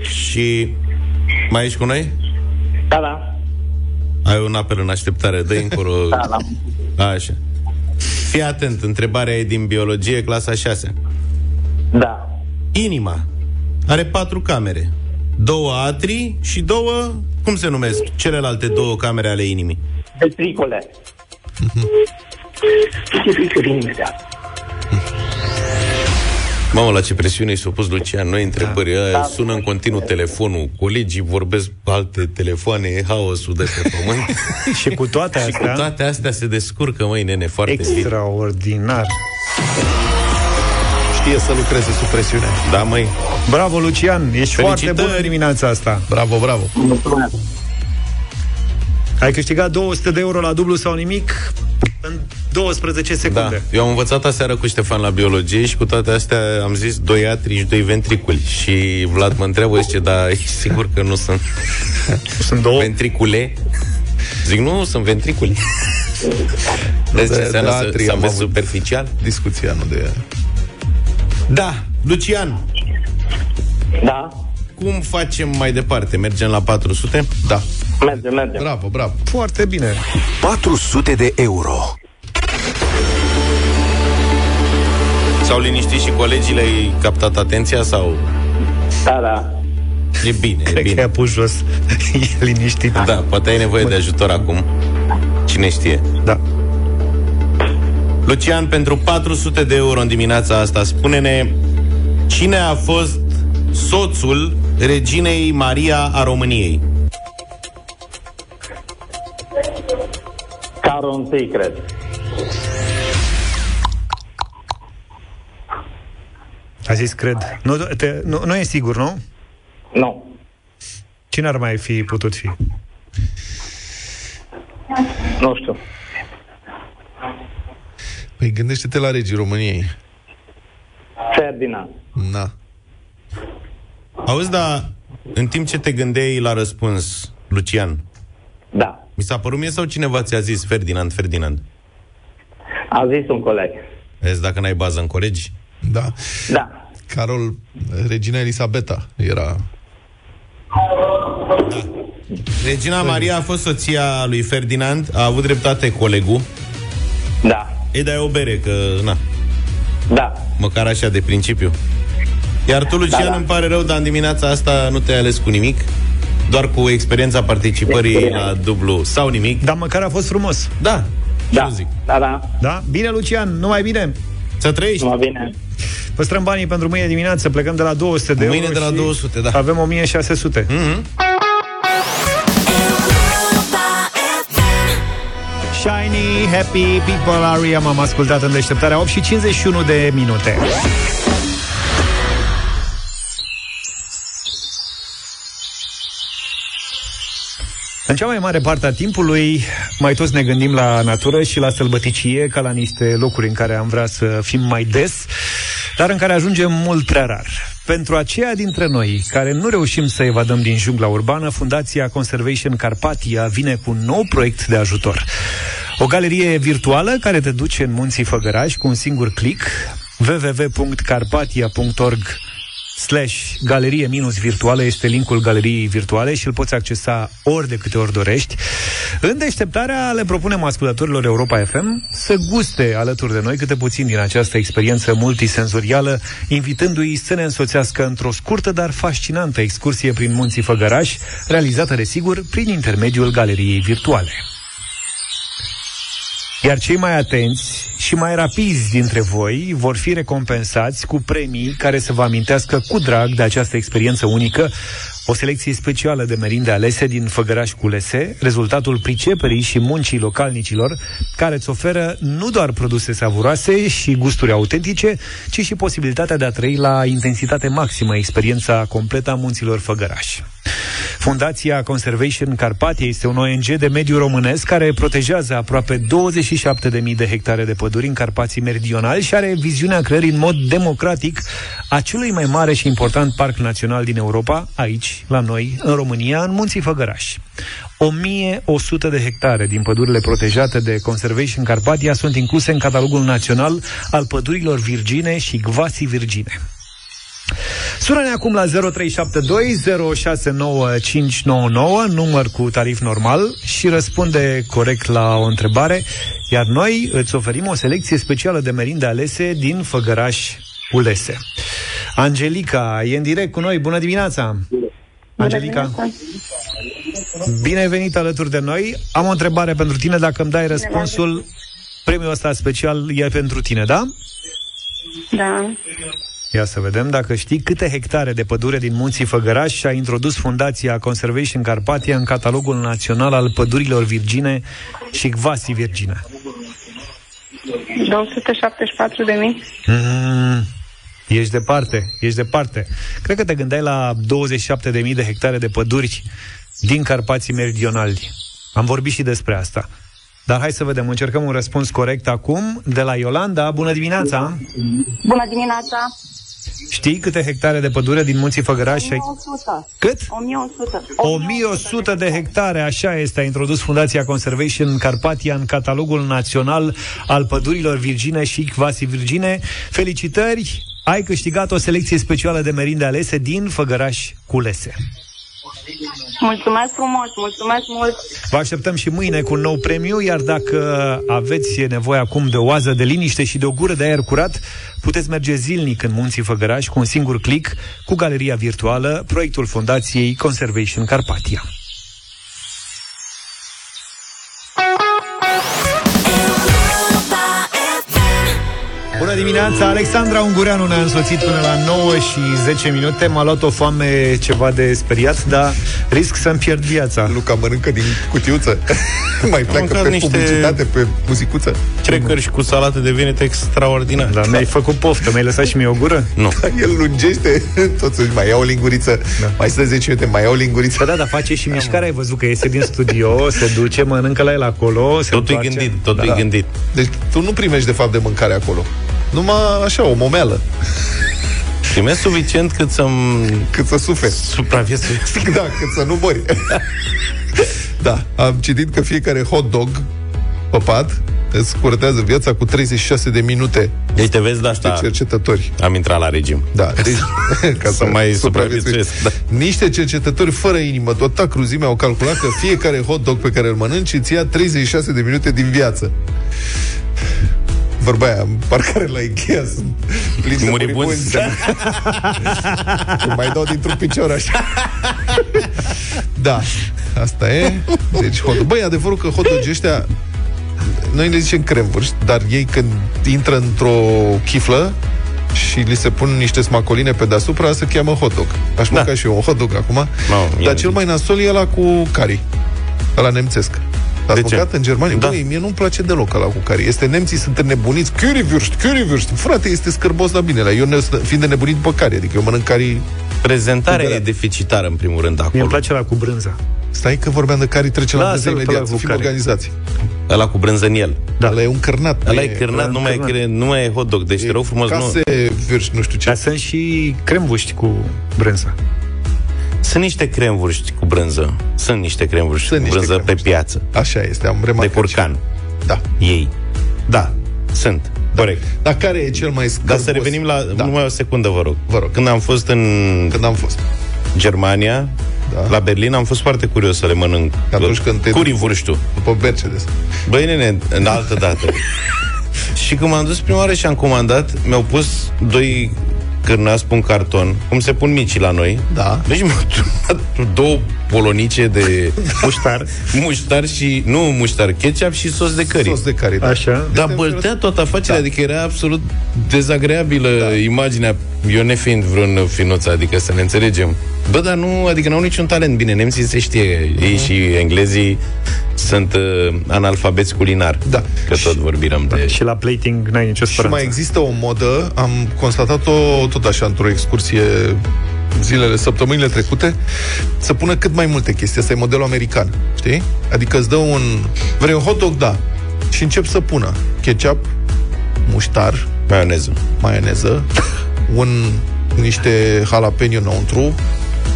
și mai ești cu noi? Da, da. Ai un apel în așteptare, dă încolo. <laughs> Da, da. Așa. Fii atent, întrebarea e din biologie, clasa 6. Da. Inima are patru camere. Două atrii și două, cum se numesc, celelalte două camere ale inimii? Ventricole. <laughs> Mamă, la ce presiune i s-a pus Lucian, noi întrebări, da. sună în continuu telefonul, colegii vorbesc pe alte telefoane, e haosul de pe pământ. <laughs> Și cu toate și cu astea, toate astea se descurcă, măi, nene, foarte bine. Extraordinar. Știe să lucreze sub presiune. Da, măi. Bravo, Lucian, ești foarte Felicitări. bun în dimineața asta. Bravo, bravo. Mulțumesc. Ai câștigat 200 de euro la dublu sau nimic în 12 Da. secunde. Eu am învățat aseară cu Ștefan la biologie și cu toate astea am zis doi atri și doi ventriculi. Și Vlad mă întreabă, zice, dar e sigur că nu sunt <laughs> Sunt două. ventricule? Zic, nu, sunt ventriculi. Vezi ce de- înseamnă de să, atrii să am vezi avut. superficial? Discuția, nu de... Da, Lucian, Da. cum facem mai departe? Mergem la 400? Da. Mergem, mergem. Bravo, bravo. Foarte bine. 400 de euro. S-au liniștit și colegii le-ai captat atenția sau... Da, da. E bine, e Cred că bine. i-a pus jos. <laughs> e liniștit. Da, poate ai nevoie de ajutor acum. Cine știe. da. Lucian, pentru 400 de euro în dimineața asta, spune-ne cine a fost soțul reginei Maria a României? Carol I, cred. A zis, cred. Nu, te, nu, nu e sigur, nu? Nu. Cine ar mai fi putut fi? Nu știu. Păi gândește-te la regii României. Ferdinand. Na. Auzi, dar în timp ce te gândeai la răspuns, Lucian, Da. mi s-a părut mie sau cineva ți-a zis Ferdinand, Ferdinand? A zis un coleg. Vezi dacă n-ai bază în colegi? Da. Da. Carol, regina Elisabeta era... Regina Maria a fost soția lui Ferdinand, a avut dreptate colegul. Da. Ei dai o bere, că na, Da. măcar așa de principiu. Iar tu, Lucian, Da, da. îmi pare rău, dar în dimineața asta nu te-ai ales cu nimic, doar cu experiența participării Experiență. la dublu sau nimic. Dar măcar a fost frumos. Da, Da. da. zic. Da, da. Da? Bine, Lucian, numai bine. Să trăiești. Mă bine. Păstrăm banii pentru mâine dimineață, plecăm de la 200 de Mâine euro de la și 200, da. Avem 1600. Mm-hmm. Shiny, Happy People Aria M-am ascultat în deșteptarea 8 și 51 de minute În cea mai mare parte a timpului, mai toți ne gândim la natură și la sălbăticie, ca la niște locuri în care am vrea să fim mai des, dar în care ajungem mult prea rar. Pentru aceia dintre noi care nu reușim să evadăm din jungla urbană, Fundația Conservation Carpatia vine cu un nou proiect de ajutor. O galerie virtuală care te duce în munții Făgăraș cu un singur click www.carpatia.org slash galerie minus virtuală este linkul galeriei virtuale și îl poți accesa ori de câte ori dorești. În deșteptarea le propunem ascultătorilor Europa FM să guste alături de noi câte puțin din această experiență multisenzorială, invitându-i să ne însoțească într-o scurtă, dar fascinantă excursie prin munții Făgăraș, realizată, desigur, prin intermediul galeriei virtuale. Iar cei mai atenți și mai rapizi dintre voi vor fi recompensați cu premii care să vă amintească cu drag de această experiență unică o selecție specială de merinde alese din Făgăraș Culese, rezultatul priceperii și muncii localnicilor, care îți oferă nu doar produse savuroase și gusturi autentice, ci și posibilitatea de a trăi la intensitate maximă experiența completă a munților Făgăraș. Fundația Conservation Carpatia este un ONG de mediu românesc care protejează aproape 27.000 de hectare de păduri în Carpații Meridionali și are viziunea creării în mod democratic a celui mai mare și important parc național din Europa, aici, la noi, în România, în Munții Făgăraș. 1100 de hectare din pădurile protejate de Conservation Carpatia sunt incluse în catalogul național al pădurilor virgine și gvasi virgine. Sună-ne acum la 0372069599, număr cu tarif normal și răspunde corect la o întrebare, iar noi îți oferim o selecție specială de merinde alese din Făgăraș Ulese. Angelica e în direct cu noi. Bună dimineața! Angelica, bine ai venit alături de noi. Am o întrebare pentru tine. Dacă îmi dai răspunsul, premiul ăsta special e pentru tine, da? Da. Ia să vedem dacă știi câte hectare de pădure din munții Făgăraș a introdus Fundația Conservation Carpatia în catalogul național al pădurilor virgine și gvasi virgine. 274 de mii. Mm, ești departe, ești departe. Cred că te gândeai la 27.000 de hectare de păduri din Carpații Meridionali. Am vorbit și despre asta. Dar hai să vedem, încercăm un răspuns corect acum de la Iolanda. Bună dimineața! Bună dimineața! Știi câte hectare de pădure din munții Făgăraș? ai- 1100. Cât? 1100. 1100 de hectare, așa este, a introdus Fundația Conservation Carpatia în catalogul național al pădurilor virgine și quasi virgine. Felicitări! Ai câștigat o selecție specială de merinde alese din Făgăraș Culese. Mulțumesc frumos, mulțumesc mult. Vă așteptăm și mâine cu un nou premiu, iar dacă aveți nevoie acum de o oază de liniște și de o gură de aer curat, puteți merge zilnic în munții Făgăraș cu un singur click cu galeria virtuală, proiectul Fundației Conservation Carpatia. Dimineața! Alexandra Ungureanu ne-a însoțit până la 9 și 10 minute. M-a luat o foame ceva de speriat, dar risc să-mi pierd viața. Luca mănâncă din cutiuță. <laughs> Mai pleacă mâncat pe niște- publicitate, pe muzicuță. Crecări și cu salată de vinete extraordinar. Dar mi-ai făcut poftă, mi-ai lăsat și mie o gură? Nu. El lungește, <laughs> totuși mai ia o linguriță, Da. mai stă 10 minute, mai ia o linguriță. Ba da, dar face și mișcare, ai văzut că iese din studio, se duce, mănâncă la el acolo, se Totul e întoarce. gândit, totul Da. e gândit. Deci tu nu primești de fapt de mâncare acolo. Numai așa, o momeală, Primesc suficient cât să-mi cât să suferi. supraviețuiesc. <laughs> Da, cât să nu mori. <laughs> da, am citit că fiecare hot dog păpat îți curătează viața cu 36 de minute Deci te vezi de de asta. cercetători. Am intrat la regim. Da, deci, <laughs> ca Să mai supraviețuiesc, da. Niște cercetători fără inimă, tot cruzime au calculat că fiecare hot dog pe care îl mănânci îți ia 36 de minute din viață. Vorba aia, parcare la Ikea sunt plini de Muribunzi. muribunzi. Îmi mai dau dintr-un picior așa. da, asta e. Deci, hot Băi, adevărul că hot dog ăștia noi le zicem cremvârști, dar ei când intră într-o chiflă și li se pun niște smacoline pe deasupra, se cheamă hot dog. Aș mânca și eu un hot dog acum. No, dar e- cel mai nasol e ăla cu cari. Ăla nemțesc. L-ați De ce? mâncat în Germania? Da. Băi, mie nu-mi place deloc ăla cu cari. Este nemții sunt înnebuniți. Currywurst, currywurst. Frate, este scârbos la bine. Eu ne- fiind înnebunit după cari. Adică eu mănânc cari... Prezentarea Cu e deficitară, în primul rând, Mie îmi acolo. place la cu brânza. Stai că vorbeam de cari, trece la Da, brânză să-l imediat. pe Să ăla cu fim cari. organizați. Ăla cu brânză în el. Da. Ăla e un cărnat. Ăla nu e cârnat, nu mai e, cârnat. cre- nu mai e hot dog. Deci, te rog frumos, nu. Case, vârși, nu știu ce. Dar sunt și crembuști cu brânza. Sunt niște cremvurști cu brânză. Sunt niște cremvurști Sunt cu niște brânză pe cremvurști. piață. Așa este, am De remarcat. curcan. și- Da. Ei. Da. Sunt. Corect. Dar care e cel mai scârbos? Dar să revenim la... Da. Numai o secundă, vă rog. Vă rog. Când am fost în Când am fost. Germania, Da. la Berlin, am fost foarte curios să le mănânc. Atunci când te- Curivurștul. După Mercedes. Băi, nene, în altă dată. <laughs> și când m-am dus prima oară și am comandat, mi-au pus doi scârnați pe un carton, cum se pun micii la noi. Da. Deci mi-au turnat două polonice de <laughs> Muștar. muștar și, nu muștar, ketchup și sos de curry. Sos de care, da. Așa. Dar băltea toată afacerea, Da. adică era absolut dezagreabilă da. imaginea, eu nefiind vreun finuț, adică să ne înțelegem. Bă, dar nu, adică n-au niciun talent. Bine, nemții se știe, Mhm. ei și englezii sunt uh, analfabeți culinar. Da. Că tot vorbim de... Și la plating n-ai nicio Și speranță. mai există o modă, am constatat-o tot așa într-o excursie zilele, săptămânile trecute, să pună cât mai multe chestii. Asta e modelul american, știi? Adică îți dă un... Vrei un hot dog? Da. Și încep să pună ketchup, muștar, Maioneză. maioneză, un, niște jalapeno înăuntru,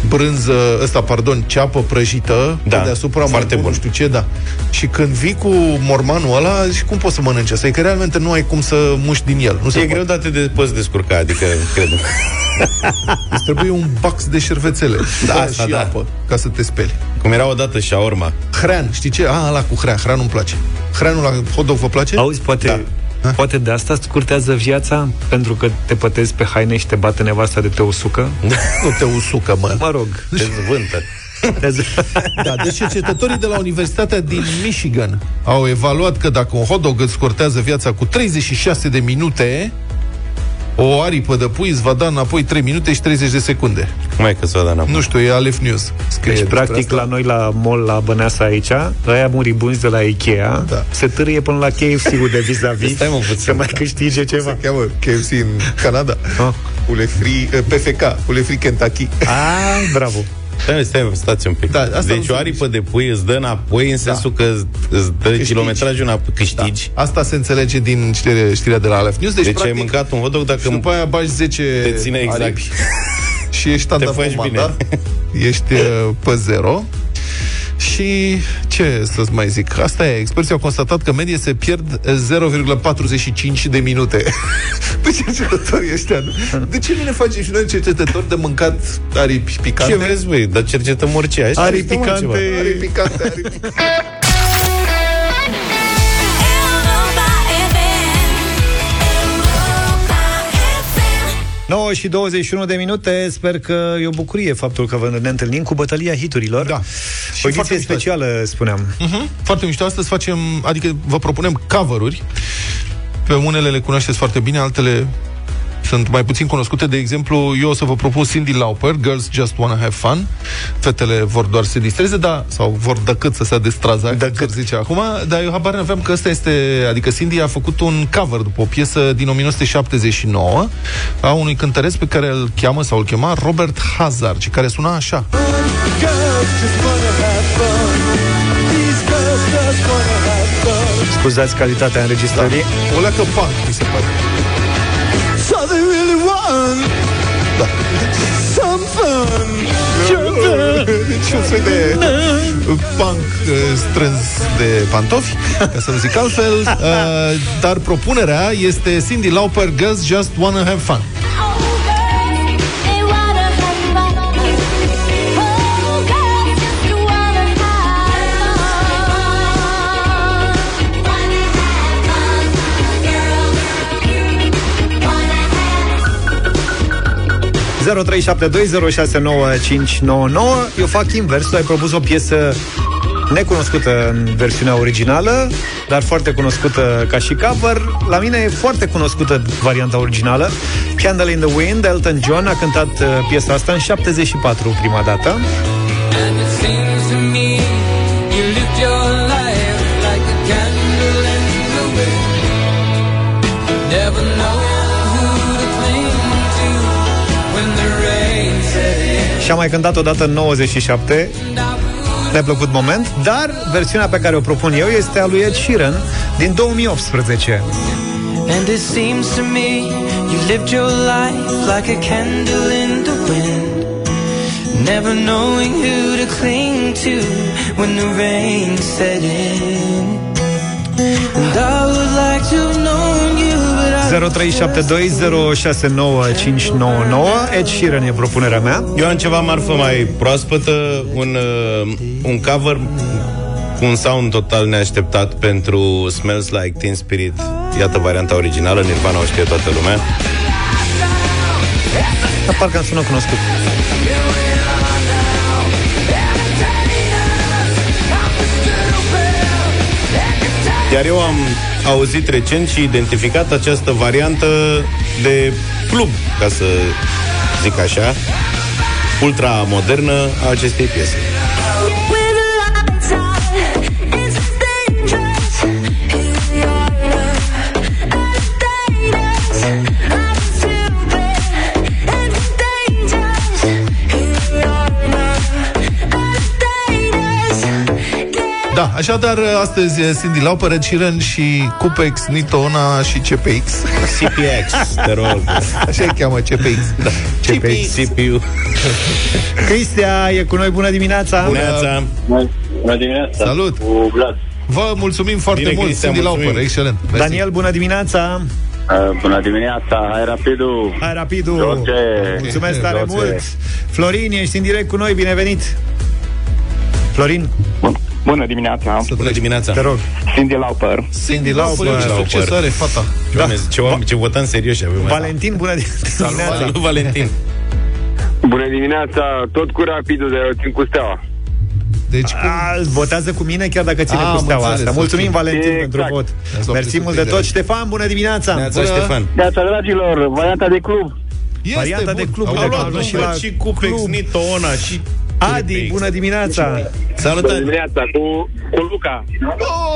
brânză, ăsta, pardon, ceapă prăjită Da, pe deasupra foarte mai bun. Nu știu ce, da. Și când vii cu mormanul ăla, și cum poți să mănânci asta? E că realmente nu ai cum să muști din el. Nu se E poate. greu, dar te de, poți descurca, adică, cred. <laughs> Îți trebuie un bax de șervețele Da, da, asta și da. apă ca să te speli. Cum era odată shawarma. Hrean, știi ce? A, ăla cu hrean, hrean nu-mi place. Hreanul la hot dog vă place? Auzi, poate, da. Poate de asta scurtează viața? Pentru că te pătezi pe haine și te bate nevasta de te usucă? Nu te usucă, mă. Mă rog. Te zvântă. <laughs> Da, deci cercetătorii de la Universitatea din Michigan au evaluat că dacă un hot dog îți scurtează viața cu 36 de minute, o aripă de pui îți va da înapoi 3 minute și 30 de secunde. Cum e că s-o da înapoi? Nu știu, e Aleph News. Scrie Deci, despre practic, asta. la noi, la mall, la Băneasa aici, ăia muribunzi de la Ikea, Da. se târie până la KFC-ul de vis-a-vis Stai, mă, puțin, să mai da. câștige ceva. Se cheamă KFC în Canada. Ah. Poulet frit, eh, PFK, Poulet frit Kentucky. Ah, bravo. Stai, stai, stați un pic. Da, asta deci nu o aripă de pui îți dă înapoi în sensul că îți- îți dă Câștigi. kilometrajul înapoi, câștigi. Da. Asta se înțelege din știre, știrea de la Aleph News. Deci, Deci, ai practic, mâncat un hot dog dacă și după aia bagi 10 Te ține exact. aripi <laughs> și ești standard faci comanda, ești uh, pe zero. Și ce să-ți mai zic? Asta e, experții au constatat că în medie se pierd 0,45 de minute. <laughs> Pe cercetătorii ăștia. nu? De ce nu ne facem și noi cercetători de mâncat aripi picante? Ce vreți, băi? Dar cercetăm orice. Hai să Aripi cercetăm altceva. picante. Aripi picante, aripi picante. 9 și 21 de minute, sper că e o bucurie faptul că vă ne întâlnim cu bătălia hiturilor. Da. Și Și o foarte ediție mișto. specială, spuneam. Mhm. Foarte mișto. Astăzi facem, adică vă propunem cover-uri. Pe unele le cunoașteți foarte bine, altele sunt mai puțin cunoscute. De exemplu, eu o să vă propun Cindy Lauper, Girls Just Wanna Have Fun. Fetele vor doar să se distreze, da, sau vor decât să se destraza, decât zice acum, dar eu habar n-aveam că ăsta este, adică Cindy a făcut un cover după o piesă din 1979 a unui cântăreț pe care îl cheamă sau îl chema Robert Hazard și care suna așa. Scuzați calitatea înregistrării. O leacă punk, mi se pare. Da. some fun. Deci un soi de punk uh, strâns de pantofi, ca să nu zic altfel, uh, <laughs> dar propunerea este Cindy Lauper, Girls Just Wanna Have Fun. Eu fac invers, tu ai propus o piesă necunoscută în versiunea originală, dar foarte cunoscută ca și cover. La mine e foarte cunoscută varianta originală. Candle in the Wind, Elton John a cântat uh, piesa asta în 74 prima dată. Și am mai cântat o dată în 97 Ne-a plăcut moment Dar versiunea pe care o propun eu Este a lui Ed Sheeran Din 2018 And it seems to me you lived your life like a candle in the wind. Never knowing who to cling to when the rain set in. And I would like to have known you, but I Ed Sheeran e propunerea mea Eu am ceva marfă mai proaspătă, un, uh, un cover cu un sound total neașteptat pentru Smells Like Teen Spirit. Iată varianta originală, Nirvana o știe toată lumea. Dar parcă am sunat cunoscut. Iar eu am auzit recent și identificat această variantă de club, ca să zic așa, ultra modernă a acestei piese. Așadar, astăzi Cindy Lauper, Ed Sheeran și Cupex, Nitona și CPX. CPX, te rog. Așa îi cheamă, CPX. Da. CPX. CPU. Cristia e cu noi, bună dimineața! Neața. Bună dimineața. Salut! Cu Vlad. Vă mulțumim foarte Bine, mult, Cristian, Cindy mulțumim. Lauper, excelent. Mersi. Daniel, bună dimineața! Uh, bună dimineața, hai rapidul. Hai rapidul! George. Mulțumesc tare George. mult! Florin, ești în direct cu noi, binevenit! Florin, Bun. Bună dimineața. Bună dimineața. te rog. Cindy Lauper. Cindy Lauper, Lauper. ce succes are fata. Doamne, ce, oameni, ce votan serios avem asta. Valentin, bună dimineața! Salut, Valentin. Bună dimineața, tot cu rapidul de țin cu steaua. Deci, cum... A, votează cu mine chiar dacă ține A, cu am steaua înțeles, asta. Mulțumim, ok. Valentin, Exact. pentru vot. Ați luat Mersi peste mult de putere. tot. Ștefan, bună dimineața! Neața, Bună. Ștefan. Neața, dragilor, varianta de club. Este Varianta de bun. club, Au de luat, club. nu? și la și Cupex, club. Nitona și... Adi, bună dimineața! Bună Salutări. dimineața, cu, cu Luca.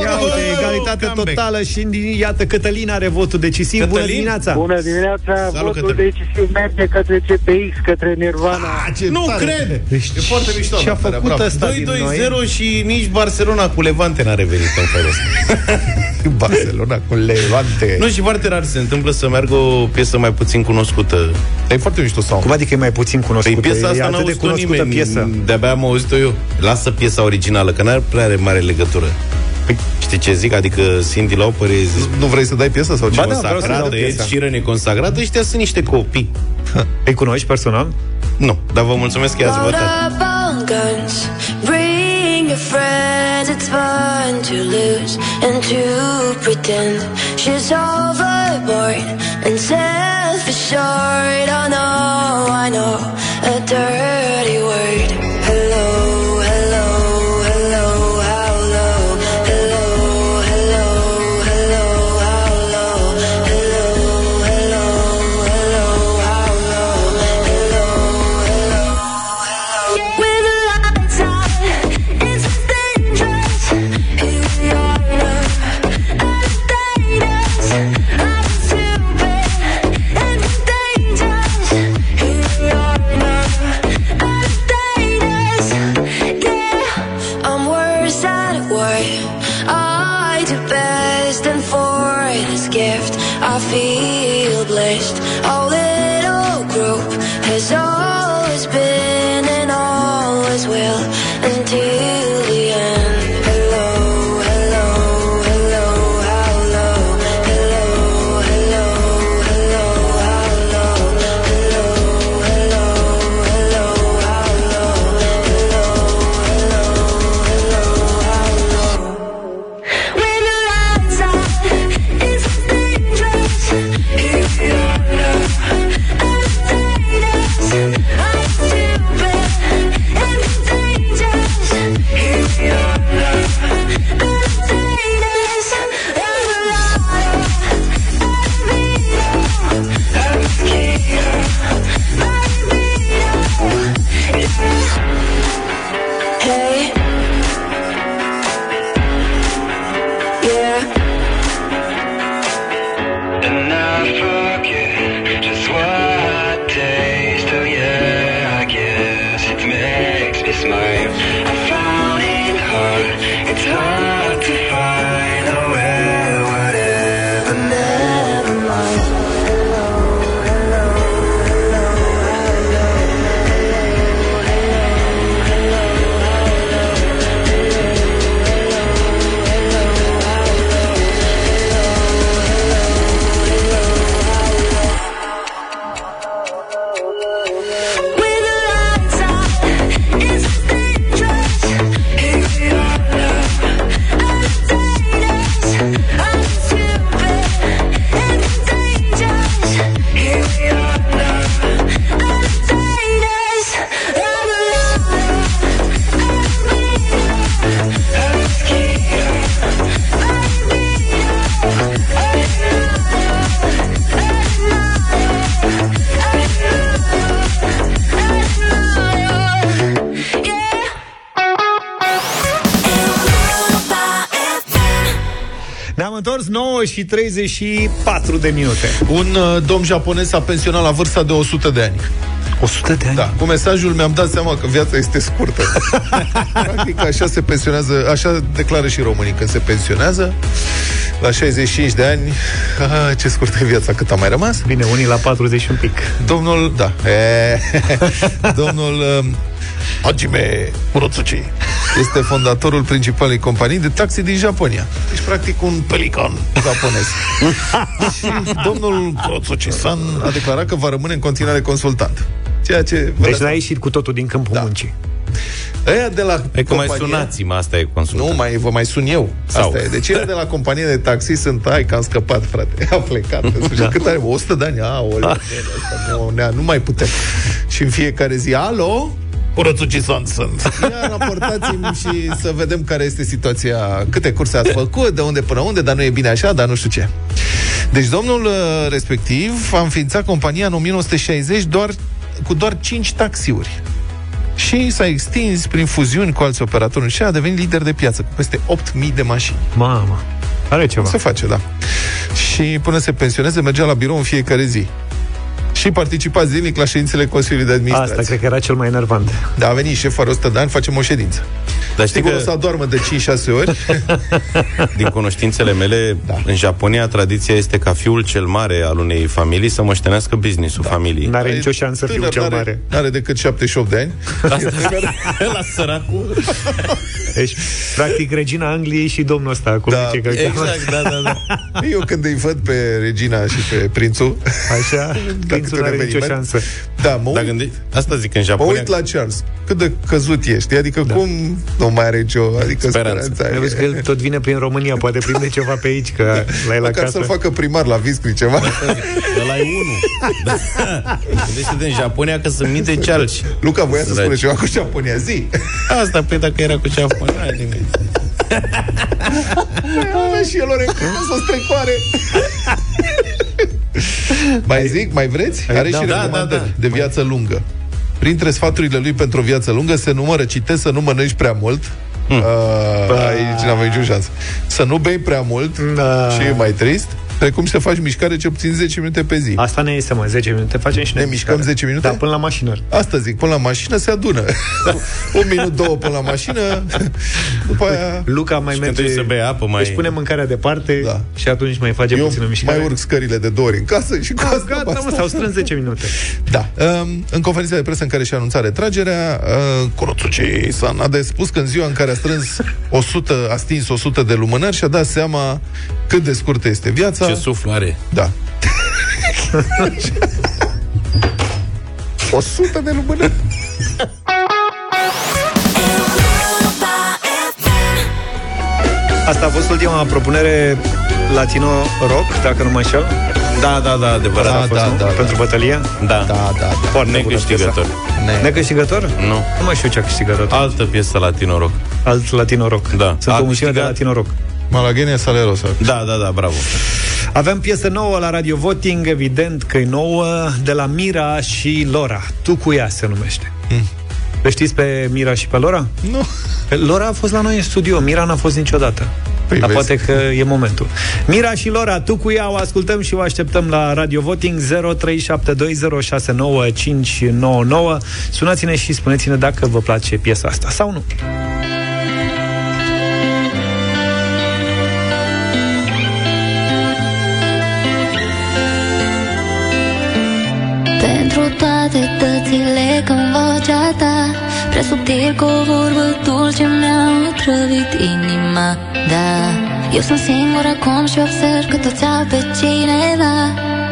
Ia uite, egalitate comeback. totală și iată Cătălin are votul decisiv. Bună Cătălin? dimineața! Bună dimineața, Salut, votul Cătălin. decisiv merge către CPX, către Nirvana. Ah, ce Nu tare. cred! Deci, E foarte mișto. Ce a Natalia, făcut bravo. ăsta din noi? 2-2-0 și nici Barcelona cu Levante n-a revenit în felul ăsta. <laughs> Barcelona cu Levante. Nu, și foarte rar se întâmplă să meargă o piesă mai puțin cunoscută. E foarte mișto sound. Cum adică e mai puțin Păi cunoscută? piesa e asta n-a atât de auzit-o cunoscută nimeni, piesă. De-abia am auzit-o eu. Lasă piesa originală, că n-are prea are mare legătură. Păi, știi ce zic? Adică Cindy Lauper e Nu vrei să dai piesă sau ce? Ba da, vreau să dau consacrată, Ed piesa. Sheeran e consacrată, ăștia sunt niște copii. Îi cunoști personal? Nu, dar vă mulțumesc că i-ați Load votat. up on guns, bring your friends. It's fun to lose and to pretend she's overboard and self-assured. Și 34 de minute. Un uh, domn japonez s-a pensionat la vârsta de 100 de ani. 100 de ani? Da, cu mesajul mi-am dat seama că viața este scurtă. <laughs> Practic așa se pensionează, așa declară și românii când se pensionează. La 65 de ani, ah, ce scurtă e viața, cât a mai rămas? Bine, unii la 40 și un pic. Domnul, da, e, <laughs> domnul um, Hajime Murotsuchi este fondatorul principalei companii de taxi din Japonia. Deci, practic, un pelican japonez. <laughs> și domnul Murotsuchi-san a declarat că va rămâne în continuare consultant. Ceea ce... vă Deci dați n-a ieșit cu totul din câmpul Da. muncii. Ăia de la E că mai compania- sunați-mă, asta e consultat. Nu, mai, vă mai sun eu. Sau. Asta e. Deci ele de la companie de taxi sunt, ai că am scăpat, frate. <laughs> A plecat. Da. Da. Cât are? 100 de ani? A, o, nu, ne- nu mai putem. Și în fiecare zi, alo? Urățuci sunt, sunt. Ia raportați-mi și să vedem care este situația, câte curse ați făcut, de unde până unde, dar nu e bine așa, dar nu știu ce. Deci domnul uh, respectiv a înființat compania în 1960 doar, cu doar 5 taxiuri și s-a extins prin fuziuni cu alți operatori și a devenit lider de piață cu peste 8.000 de mașini. Mamă, are ceva. Se face, da. Și până se pensioneze, mergea la birou în fiecare zi. Și participa zilnic la ședințele Consiliului de Administrație. Asta cred că era cel mai enervant. Da, a venit șef are 100 de ani, facem o ședință. Dar știi Sigur că o să adormă de 5-6 ori. <laughs> din cunoștințele mele, Da. în Japonia tradiția este ca fiul cel mare al unei familii să moștenească business-ul Da. familiei. N-are nicio șansă fiul Tânăr, cel n-are- mare. N-are decât 78 de ani. La <laughs> săracul. Deci, practic, regina Angliei și domnul ăsta, cum Da, zice că îl cheamă. Exact, da, da, da. <laughs> Eu când îi văd pe Regina și pe prințul, Așa, câte prințul un n-are nicio eveniment. șansă. da, mă Dar uit, gândi, asta zic, în mă Japonia... uit la Charles. Cât de căzut ești. Adică da. cum nu mai are nicio adică Speranță. speranța. Ai văzut că el tot vine prin România, poate prinde ceva pe aici, că la el Măcar acasă. să-l facă primar la Viscri ceva. Ăla e unul. Da. Gândește-te în Japonia că sunt mii de cealci. Luca voia să Săraci. spună ceva cu Japonia. Zi! Asta, pe dacă era cu Japonia, n-are nimic. Avea și el o reclamă să strecoare. mai zic, mai vreți? Are da, și da, recomandări da, da. de viață lungă. Printre sfaturile lui pentru o viață lungă se numără, citesc, să nu mănânci prea mult. Uh, aici n-am nicio șansă. Să nu bei prea mult Da. și e mai trist. Precum și să faci mișcare cel puțin 10 minute pe zi. Asta ne este, mă, 10 minute, facem și Ne noi mișcăm mișcare. 10 minute? Da, până la mașină. Asta zic, până la mașină se adună. <laughs> Un minut, două până la mașină, <laughs> după aia... Luca mai Și când merge... trebuie să bei apă, mai- Își pune mâncarea departe Da. și atunci mai face Eu puțină mișcare. mai urc scările de două ori în casă și cu asta Gata, mă, basta. s-au strâns 10 <laughs> minute. Da. Um, în conferința de presă în care și-a anunțat retragerea, uh, Kurotsuchi San a de spus că în ziua în care a strâns 100, a stins 100 de lumânări și-a dat seama cât de scurtă este viața. Ce suflu are. Da. <laughs> 100 de lumânări. Asta a fost ultima propunere Latino Rock, dacă nu mă înșel. Da, da, da, adevărat. Da, a fost, da, nu? da, da. Pentru bătălia. Da. Da, da, da. Foarte bună Necâștigător. piesă. Necâștigător? Nu. Nu mai știu ce a câștigător. Altă piesă latino rock. Alt Latino Rock. Da. Sunt A o mulțime de câștigat- Latino Rock. Malaghenia Salerosa. Da, da, da, bravo. Avem piesă nouă la Radio Voting, evident că e nouă, de la Mira și Lora. Tu cu ea se numește. Mm. Le știți pe Mira și pe Lora? Nu. Pe Lora a fost la noi în studio, Mira n-a fost niciodată. Păi Dar vezi. poate că e momentul. Mira și Lora, tu cu ea o ascultăm și o așteptăm la Radio Voting 0372069599. Sunați-ne și spuneți-ne dacă vă place piesa asta sau nu. Toate dățile când vocea ta Prea subtil cu o vorbă dulce Mi-au otrăvit inima Da, eu sunt singur acum și observ că toți au pe cineva.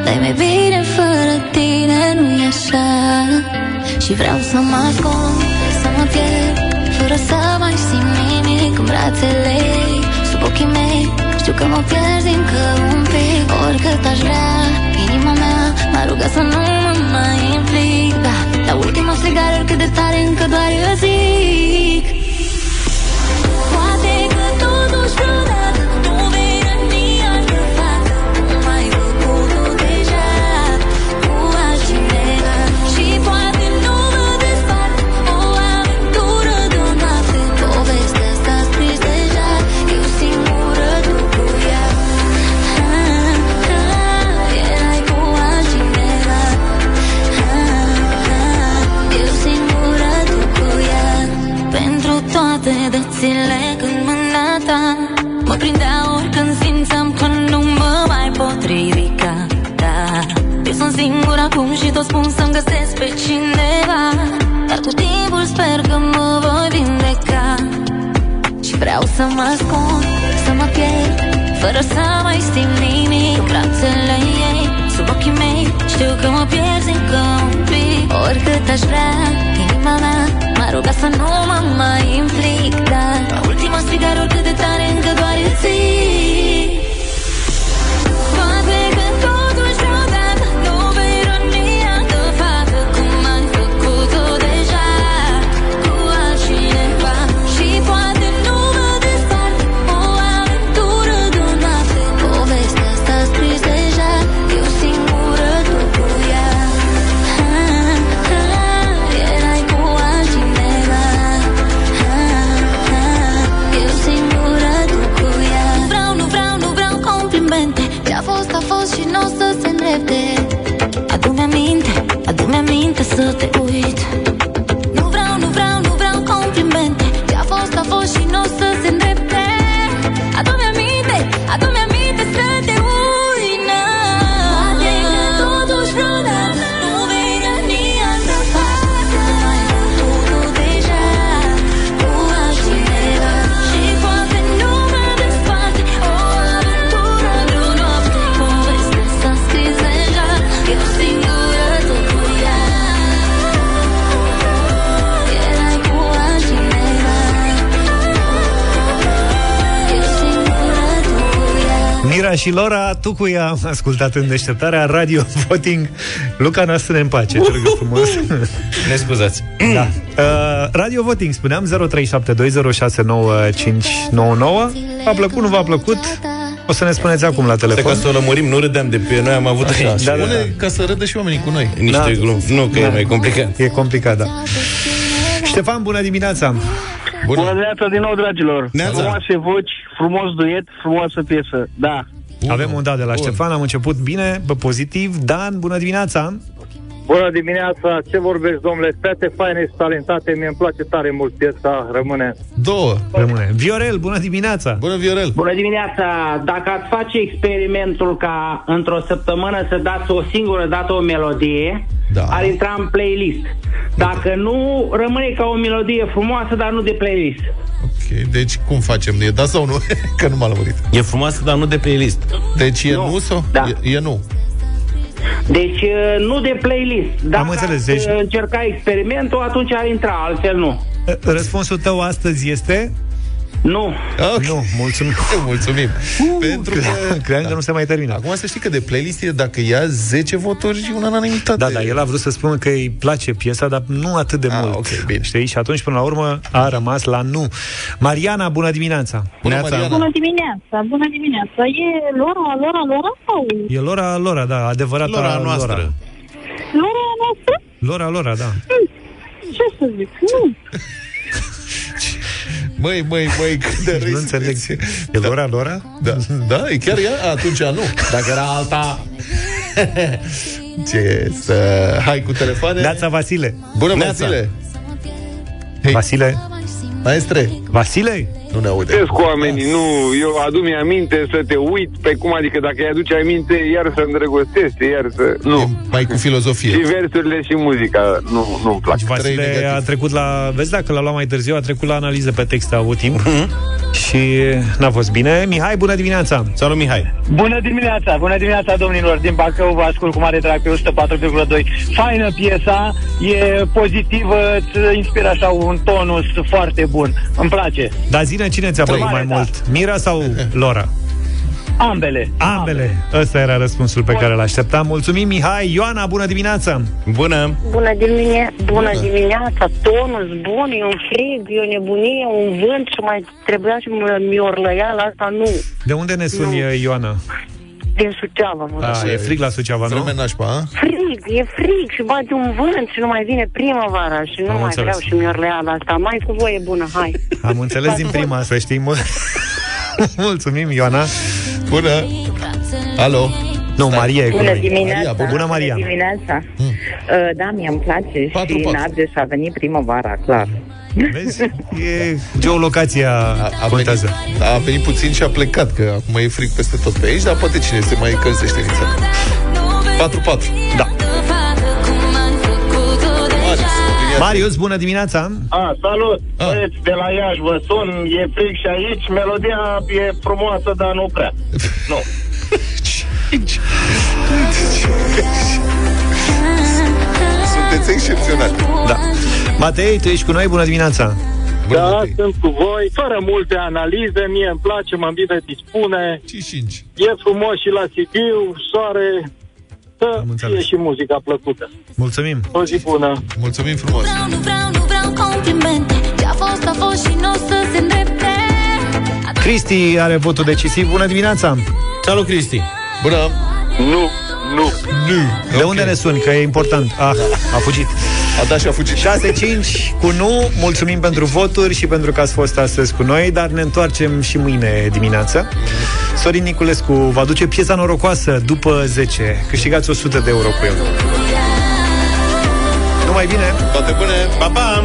Dar e mai bine fără tine, nu-i așa? Și vreau să mă ascund, să mă pierd Fără să mai simt nimic în brațele ei. Sub ochii mei, știu că mă pierzi încă un pic Oricât aș vrea, inima mea M-a rugat să nu mă mai implic Da, la ultima strigare cât de tare încă doar eu zic zile când mâna ta. Mă prindea oricând simțeam că nu mă mai pot ridica da. Eu sunt singur acum și tot spun să-mi găsesc pe cineva. Dar cu timpul sper că mă voi vindeca. Și vreau să mă ascund, să mă chem Fără să mai simt nimic. În brațele ei Sub ochii mei știu că mă pierzi încă un pic. Oricât aș vrea, inima mea M-a rugat să nu mă mai implic Dar la ultima strigare oricât de tare încă doar îți zic să te uit ea Mira și Lora, tu cu ea am ascultat în deșteptarea Radio Voting. Luca, noastră în pace, te rog frumos. <laughs> Ne scuzați. Da. Uh, Radio Voting, spuneam 0372069599. V-a plăcut, nu v-a plăcut? O să ne spuneți acum la Să telefon. ca să o lămurim, nu râdeam de pe noi, am avut Așa, aici. da, da, da. ca să râdă și oamenii cu noi. Niște Da. glumi. Nu, că e mai complicat. E complicat, da. Ștefan, bună dimineața! Bună dimineața din nou, dragilor. Neața. Frumoase voci, frumos duet, frumoasă piesă. Da. Avem un dat de la Ștefan, am început bine, pe pozitiv. Dan, bună dimineața! Bună dimineața, ce vorbești, domnule? Fete faine și talentate, mie îmi place tare mult piesa, rămâne. Două. Rămâne. Viorel, bună dimineața! Bună, Viorel! Bună dimineața! Dacă ați face experimentul ca într-o săptămână să dați o singură dată o melodie, da. ar intra în playlist. Dacă nu, rămâne ca o melodie frumoasă, dar nu de playlist. Ok, deci cum facem? E da sau nu? <laughs> Că nu m-a lămurit. E frumoasă, dar nu de playlist. Deci e nu, nu sau? Da. E, e nu. Deci uh, nu de playlist. Dacă Am înțeles, ați, deci- uh, încerca experimentul, atunci ar intra, altfel nu. Răspunsul tău astăzi este? Nu. Okay. Nu, mulțumim. <laughs> mulțumim. Pentru că... <laughs> Credeam că nu se mai termină. Acum să știi că de playlist e dacă ia 10 voturi și una unanimitate. Da, da, el a vrut să spună că îi place piesa, dar nu atât de mult. ok, bine. Știi? Și atunci, până la urmă, a rămas la nu. Mariana, bună dimineața! Bună, Neața. Mariana. Bună dimineața, bună dimineața. E Lora, Lora, Lora sau? E Lora, Lora, da, adevărata Lora noastră. Lora. Lora noastră? Lora, Lora, da. Ce să zic? Nu. <laughs> Măi, măi, măi, cât de râi <laughs> Nu înțeleg. sunteți. E Lora, Lora? Da, da, e chiar ea? Atunci nu. Dacă era alta... Ce să... Hai cu telefoane. Neața Vasile. Bună, Neața. Vasile. Vasile. Maestre. Vasile? Nu ne aude. Vorbesc cu oamenii, nu, eu adu-mi aminte să te uit, pe cum adică dacă îi aduce aminte, iar să îndrăgostește, iar să... Nu. Mai cu filozofie. Și versurile și muzica, nu, nu-mi plac. Deci Vasile a trecut la... Vezi, dacă l-a luat mai târziu, a trecut la analiză pe text, a avut timp. Și n-a fost bine. Mihai, bună dimineața! Salut, Mihai! Bună dimineața, bună dimineața domnilor din Bacău, vă ascult cu mare drag pe 104,2. Faină piesa, e pozitivă, îți inspiră așa un tonus foarte bun. Îmi place. Dar zine cine ți-a plăcut mai da. mult? Mira sau Lora? Ambele. Ambele. Ăsta era răspunsul pe care l-așteptam. Mulțumim, Mihai. Ioana, bună dimineața! Bună! Bună, dimine- bună dimineața, tonus bun, e un frig, e o nebunie, un vânt și mai trebuia și miorlăiala asta, nu. De unde ne suni, Nu. Ioana? Din Suceava, mă. A, e frig la Suceava, nu? Vreme nașpa, a? Frig, e frig și bate un vânt și nu mai vine primăvara și nu Am mai înțeles. vreau și miorleala asta. Mai cu voie bună, hai. Am înțeles din prima, să știi. Mul- <laughs> Mulțumim, Ioana. Bună! Alo! Nu, Maria e cu Bună noi. dimineața! Bună, Maria. Bună dimineața! Hmm. Uh, da, mie îmi place Patru, și patru. în Argeș a venit primăvara, clar. Vezi? E geolocația a, a contează. Venit, a venit puțin și a plecat, că acum e frig peste tot pe aici, dar poate cine se mai încălzește nițel. 4-4. Da. Marius, bună dimineața! A, salut! A. Băieți, de la Iași vă sun, e fric și aici, melodia e frumoasă, dar nu prea. <laughs> Nu. Sunteți excepționali. Da. Matei, tu ești cu noi, bună dimineața! Da, sunt cu voi, fără multe analize, mie îmi place, mă bine dispune. 5 E frumos și la Sibiu, soare, să fie și muzica plăcută. Mulțumim! O zi bună! Mulțumim frumos! Nu vreau, nu vreau complimente Ce-a fost, a fost și nu o să se îndrepte Cristi are votul decisiv. Bună dimineața! Salut, Cristi! Bună! Nu, nu, nu. De unde ne suni? Că e important. Ah, a fugit. A dat și a fugit. 6-5 cu nu. Mulțumim pentru voturi și pentru că ați fost astăzi cu noi, dar ne întoarcem și mâine dimineață. Sorin Niculescu va aduce piesa norocoasă după 10. Câștigați 100 de euro cu el. Numai bine! Toate bune! Pa, pa!